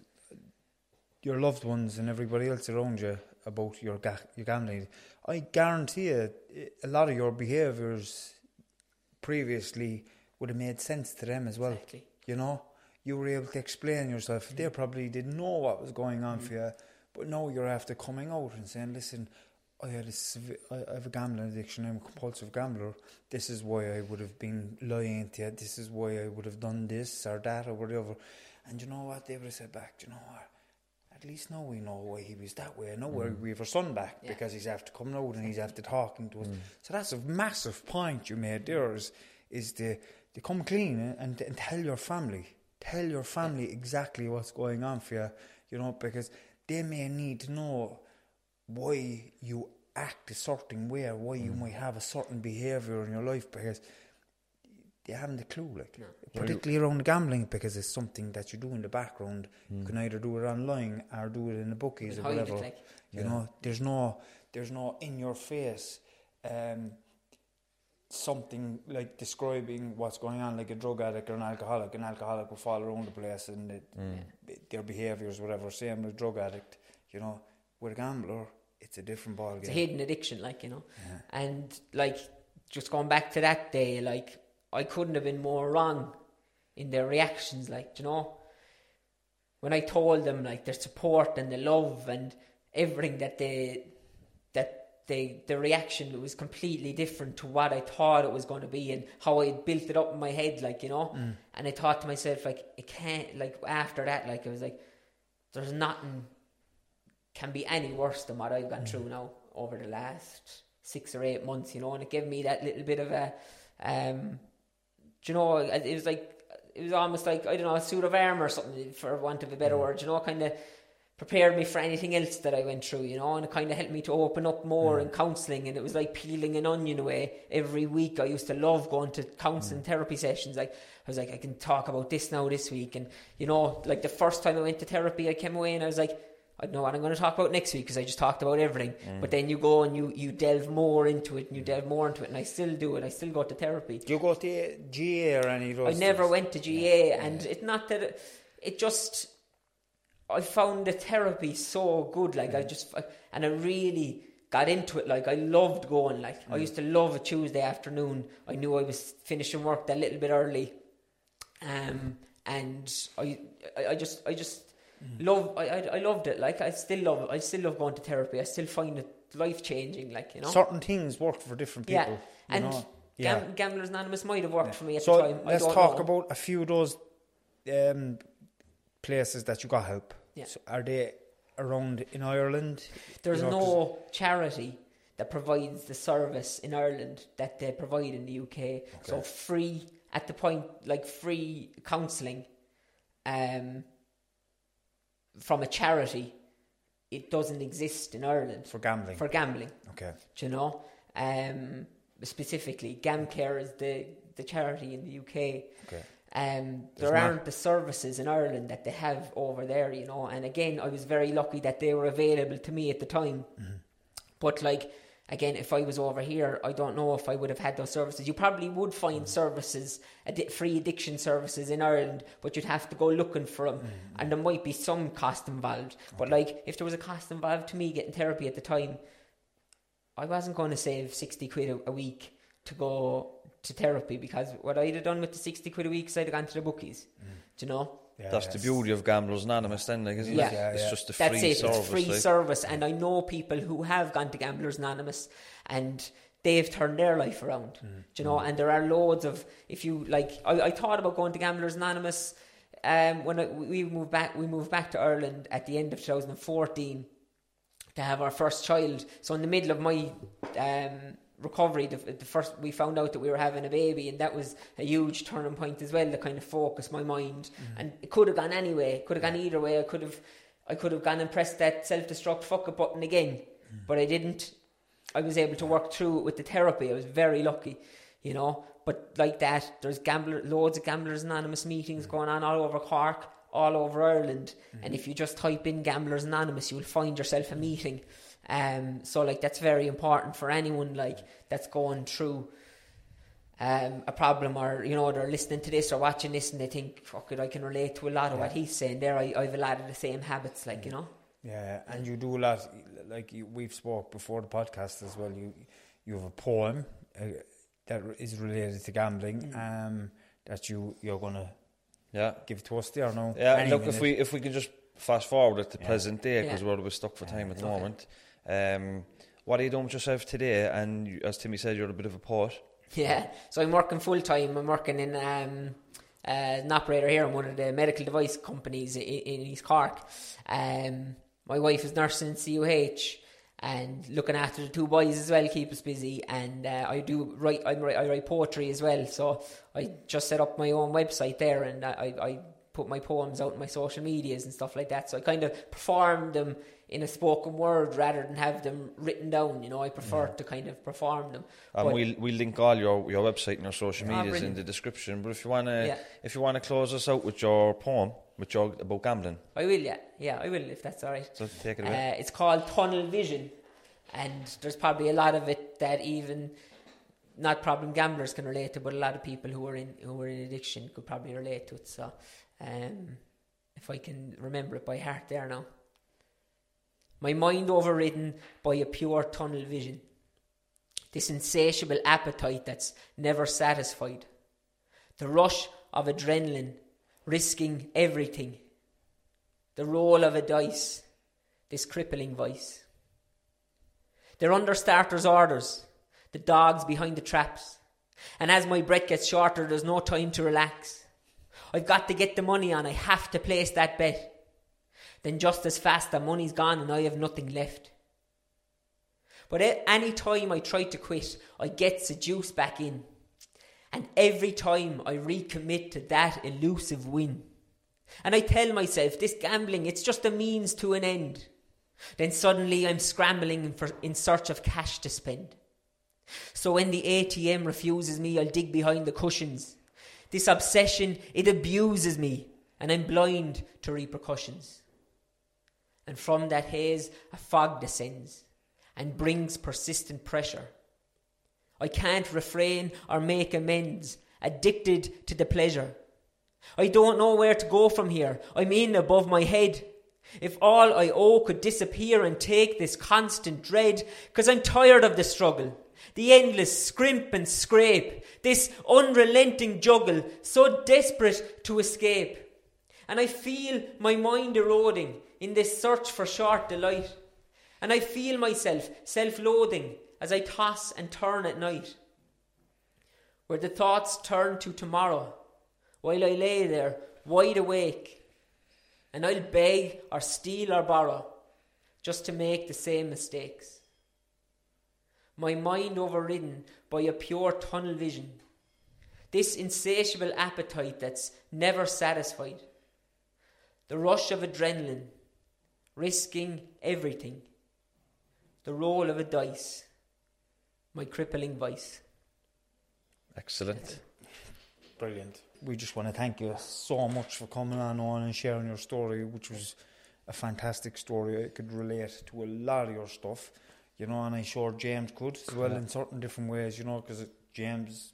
your loved ones and everybody else around you about your ga- your gambling, I guarantee you, a lot of your behaviours previously would have made sense to them as well. Exactly. You know, you were able to explain yourself. They mm. probably didn't know what was going on mm. for you, but now you're after coming out and saying, "Listen, I had a I have a gambling addiction. I'm a compulsive gambler. This is why I would have been lying to you. This is why I would have done this or that or whatever." And you know what? They would have said back, "Do "You know what? At least now we know why he was that way. i Now we mm. we have our son back Yeah. because he's after coming out and he's after talking to us. Mm. So that's a massive point you made there. Is, is to, to come clean and, and tell your family, tell your family exactly what's going on for you. You know because they may need to know why you act a certain way or why you mm. might have a certain behaviour in your life because they haven't a clue, like particularly around gambling because it's something that you do in the background. You mm. can either do it online or do it in the bookies or Hide it, whatever. like. You know, there's no, there's no in your face, um, something like describing what's going on, like a drug addict or an alcoholic. An alcoholic will fall around the place and it, mm. their behaviours, whatever. Same with a drug addict. You know, with a gambler, it's a different ball game. It's a hidden addiction, like you know. And like just going back to that day, like I couldn't have been more wrong in their reactions, like you know. When I told them like their support and the love and everything that they that they the reaction was completely different to what I thought it was going to be and how I built it up in my head, like you know. Mm. And I thought to myself like it can't like after that, like I was like, there's nothing can be any worse than what I've gone mm. through now over the last six or eight months, you know, and it gave me that little bit of a, um, do you know, it was like, it was almost like, I don't know, a suit of armour or something, for want of a better mm. word, you know, kind of prepared me for anything else that I went through, you know, and it kind of helped me to open up more mm. in counselling, and it was like peeling an onion away every week. I used to love going to counselling therapy sessions, like, I was like, I can talk about this now this week, and, you know, like the first time I went to therapy, I came away and I was like, I know what I'm going to talk about next week because I just talked about everything. Mm. But then you go and you, you delve more into it and you delve more into it, and I still do it. I still go to therapy. Do you go to GA or any of I never things? went to GA, and it's not that it, it just. I found the therapy so good, like I mm. just, and I really got into it. Like I loved going. Like I mm. used to love a Tuesday afternoon. I knew I was finishing work that little bit early, um, and I, I, I just, I just love. I, I, I loved it. Like I still love it. I still love going to therapy. I still find it life changing. Like you know, Certain things work for different people. yeah. And know? Gam- Gamblers Anonymous might have worked for me at so the time. I let's don't talk know. about a few of those um, places that you got help. Yeah. So are they around in Ireland? There's You know, no charity that provides the service in Ireland that they provide in the UK. So free at the point, like free counselling, um, from a charity, it doesn't exist in Ireland for gambling. for gambling. okay. Do you know? Um, specifically, GamCare is the the charity in the UK. Okay. Um, There's there not- aren't the services in Ireland that they have over there, you know. And again, I was very lucky that they were available to me at the time. Mm-hmm. But like again, if I was over here, I don't know if I would have had those services. You probably would find services, addi- free addiction services in Ireland, but you'd have to go looking for them, Mm-hmm. and there might be some cost involved. But like, if there was a cost involved to me getting therapy at the time, I wasn't going to save 60 quid a, a week to go to therapy because what I'd have done with the 60 quid a week is I'd have gone to the bookies. Do you know? Yeah, That's the beauty of Gamblers Anonymous, then, like, isn't Yeah. it? Yeah, It's just a free That's it. service. it's free like. service, and I know people who have gone to Gamblers Anonymous, and they've turned their life around. Mm. Do you know? And there are loads of if you like. I, I thought about going to Gamblers Anonymous um, when I, we moved back. We moved back to Ireland at the end of 2014 to have our first child. So in the middle of my um, recovery, the, the first we found out that we were having a baby, and that was a huge turning point as well. To kind of focus my mind, mm-hmm. and it could have gone anyway. Could have gone either way. I could have, I could have gone and pressed that self destruct fuck it button again, mm. but I didn't. I was able to work through it with the therapy. I was very lucky, you know. But like that, there's gambler, loads of gamblers anonymous meetings mm. going on all over Cork, all over Ireland. And mm. if you just type in gamblers anonymous, you'll find yourself a meeting. Um, so like that's very important for anyone like that's going through um, a problem or you know they're listening to this or watching this and they think fuck it I can relate to a lot of what he's saying there I, I have a lot of the same habits like you know Yeah, and you do a lot. Like you, we've spoke before the podcast as well. You you have a poem uh, that is related to gambling. Mm. Um, that you you're gonna Yeah. give to us there no Yeah, Any look, minute. if we if we can just fast forward at the Yeah. present day, because Yeah. we're we're stuck for time at the Okay. moment. Um, what are you doing with yourself today? And as Timmy said, you're a bit of a poet. Yeah, so I'm working full time. I'm working in um, uh, an operator here in one of the medical device companies in, in East Cork. Um, my wife is nursing in CUH and looking after the two boys as well, keep us busy. And uh, I do write, I write, I write poetry as well. So I just set up my own website there, and I, I put my poems out in my social medias and stuff like that. So I kind of perform them in a spoken word rather than have them written down. You know, I prefer to kind of perform them. And But- we'll we'll link all your, your website and your social Ah, medias in the description. But if you wanna Yeah. if you wanna close us out with your poem, with your about gambling, I will, yeah, yeah, I will if that's all right. so take it away. Uh, it's called Tunnel Vision, and there's probably a lot of it that even not problem gamblers can relate to, but a lot of people who are in who are in addiction could probably relate to it. So, um, if I can remember it by heart, there now. My mind overridden by a pure tunnel vision, this insatiable appetite that's never satisfied, the rush of adrenaline, risking everything, the roll of a dice, this crippling vice. They're under starters' orders, the dogs behind the traps. And as my breath gets shorter, there's no time to relax. I've got to get the money on, I have to place that bet. Then just as fast the money's gone and I have nothing left. But any time I try to quit, I get seduced back in. And every time I recommit to that elusive win. And I tell myself, this gambling, it's just a means to an end. Then suddenly I'm scrambling in search of cash to spend. So when the ATM refuses me, I'll dig behind the cushions. This obsession, it abuses me, and I'm blind to repercussions. And from that haze, a fog descends and brings persistent pressure. I can't refrain or make amends, addicted to the pleasure. I don't know where to go from here. I'm in above my head. If all I owe could disappear and take this constant dread, because I'm tired of the struggle, the endless scrimp and scrape, this unrelenting juggle, so desperate to escape. And I feel my mind eroding in this search for short delight. And I feel myself self loathing as I toss and turn at night. Where the thoughts turn to tomorrow, while I lay there wide awake, and I'll beg or steal or borrow just to make the same mistakes. My mind overridden by a pure tunnel vision, this insatiable appetite that's never satisfied, the rush of adrenaline, risking everything, the roll of a dice, my crippling vice. Excellent. Brilliant. We just want to thank you so much for coming on, on and sharing your story, which was a fantastic story. I could relate to a lot of your stuff, you know, and I'm sure James could as well in certain different ways, you know, because James,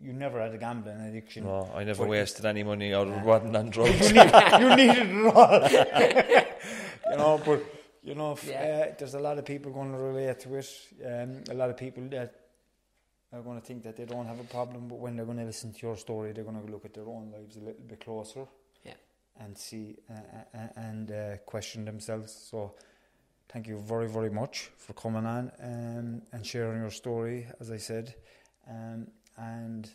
you never had a gambling addiction. No, I never But- wasted any money out of running on drugs. you, need, you needed it all. you know, but you know, if, Yeah. uh, there's a lot of people going to relate to it. Um, a lot of people that are going to think that they don't have a problem, but when they're going to listen to your story, they're going to look at their own lives a little bit closer. Yeah. And see uh, uh, and uh, question themselves. So, thank you very, very much for coming on um, and sharing your story. As I said, um, and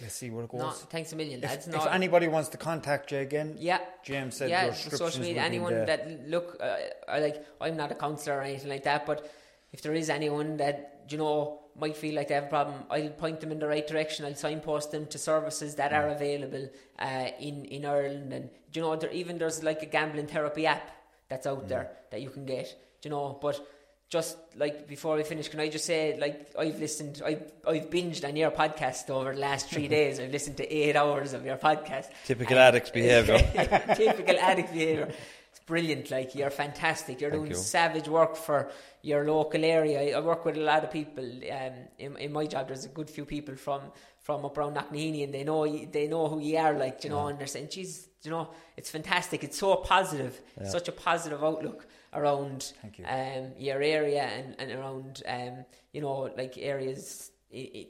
let's see where it goes. No, thanks a million, If, lads. if No, anybody wants to contact you again, yeah, James said yeah, your social media. Anyone there. that look, uh, like. I'm not a counsellor or anything like that, but if there is anyone that you know might feel like they have a problem, I'll point them in the right direction. I'll signpost them to services that are available uh, in in Ireland, and you know, there, even there's like a gambling therapy app that's out there that you can get. You know, but just like before we finish, can I just say, like I've listened, I've I've binged on your podcast over the last three days. I've listened to eight hours of your podcast. Typical And- addict's behaviour. typical addict behaviour. It's brilliant. Like you're fantastic. You're Thank doing you. savage work for your local area. I, work with a lot of people. Um, in, in my job, there's a good few people from from up around Knocknaheeny, and they know they know who you are. Like you know, and they're saying, "Geez, you know, it's fantastic. It's so positive. Such a positive outlook." Around you. um, your area and, and around um, you know like areas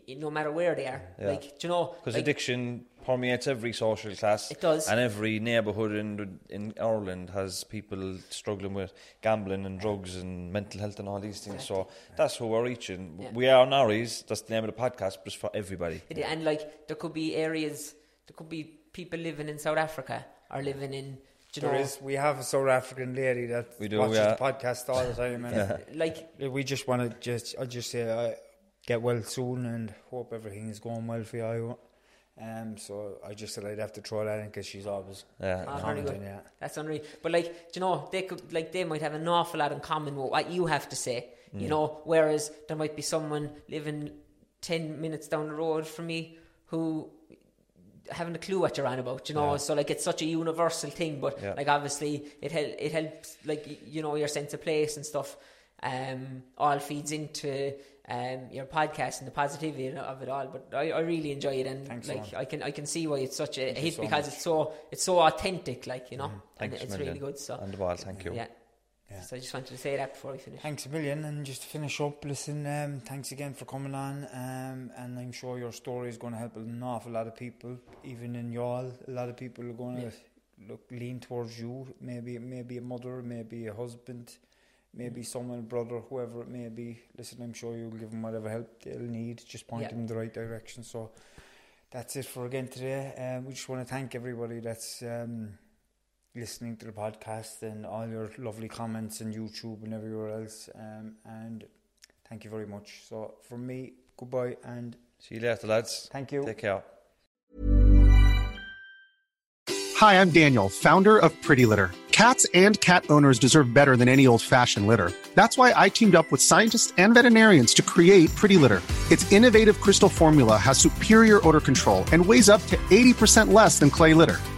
no matter where they are Yeah. like do you know Because like, addiction permeates every social class. It does. And every neighbourhood in in Ireland has people struggling with gambling and drugs and mental health and all these things. So that's who we're reaching. Yeah. We are Norries, that's the name of the podcast, but it's for everybody. It, and like there could be areas, there could be people living in South Africa or living in, you There know, is. We have a South African lady that We do, watches yeah. the podcast all the time, and like we just want to just. I just say, uh, get well soon, and hope everything is going well for you. Um, so I just said I'd have to throw that in because she's always Yeah. Ah, commenting. good. Yeah, That's unreal. But like, you know, they could like they might have an awful lot in common with what you have to say. Mm. You know, whereas there might be someone living ten minutes down the road from me who haven't a clue what you're on about. You know, so like it's such a universal thing. But Yeah. like obviously it hel- it helps like you know your sense of place and stuff. Um, all feeds into um your podcast and the positivity of it all. But I, I really enjoy it and Thanks, like Owen. I can I can see why it's such a you hit so because much. it's so it's so authentic. Like you know, and Mm-hmm. Thanks it's really good. So On the ball, thank you. yeah. Yeah. So I just wanted to say that before we finish. Thanks a million, and just to finish up, listen. Um, thanks again for coming on, um, and I'm sure your story is going to help an awful lot of people, even in Youghal. A lot of people are going to look lean towards you. Maybe, maybe a mother, maybe a husband, maybe someone, a brother, whoever it may be. Listen, I'm sure you'll give them whatever help they'll need. Just point Yeah. them in the right direction. So that's it for again today. Um, we just want to thank everybody that's. Um, listening to the podcast and all your lovely comments on YouTube and everywhere else. Um, and thank you very much. So, from me, goodbye and See you later, lads. thank you. Take care. Hi, I'm Daniel, founder of Pretty Litter. Cats and cat owners deserve better than any old fashioned litter. That's why I teamed up with scientists and veterinarians to create Pretty Litter. Its innovative crystal formula has superior odor control and weighs up to 80% less than clay litter.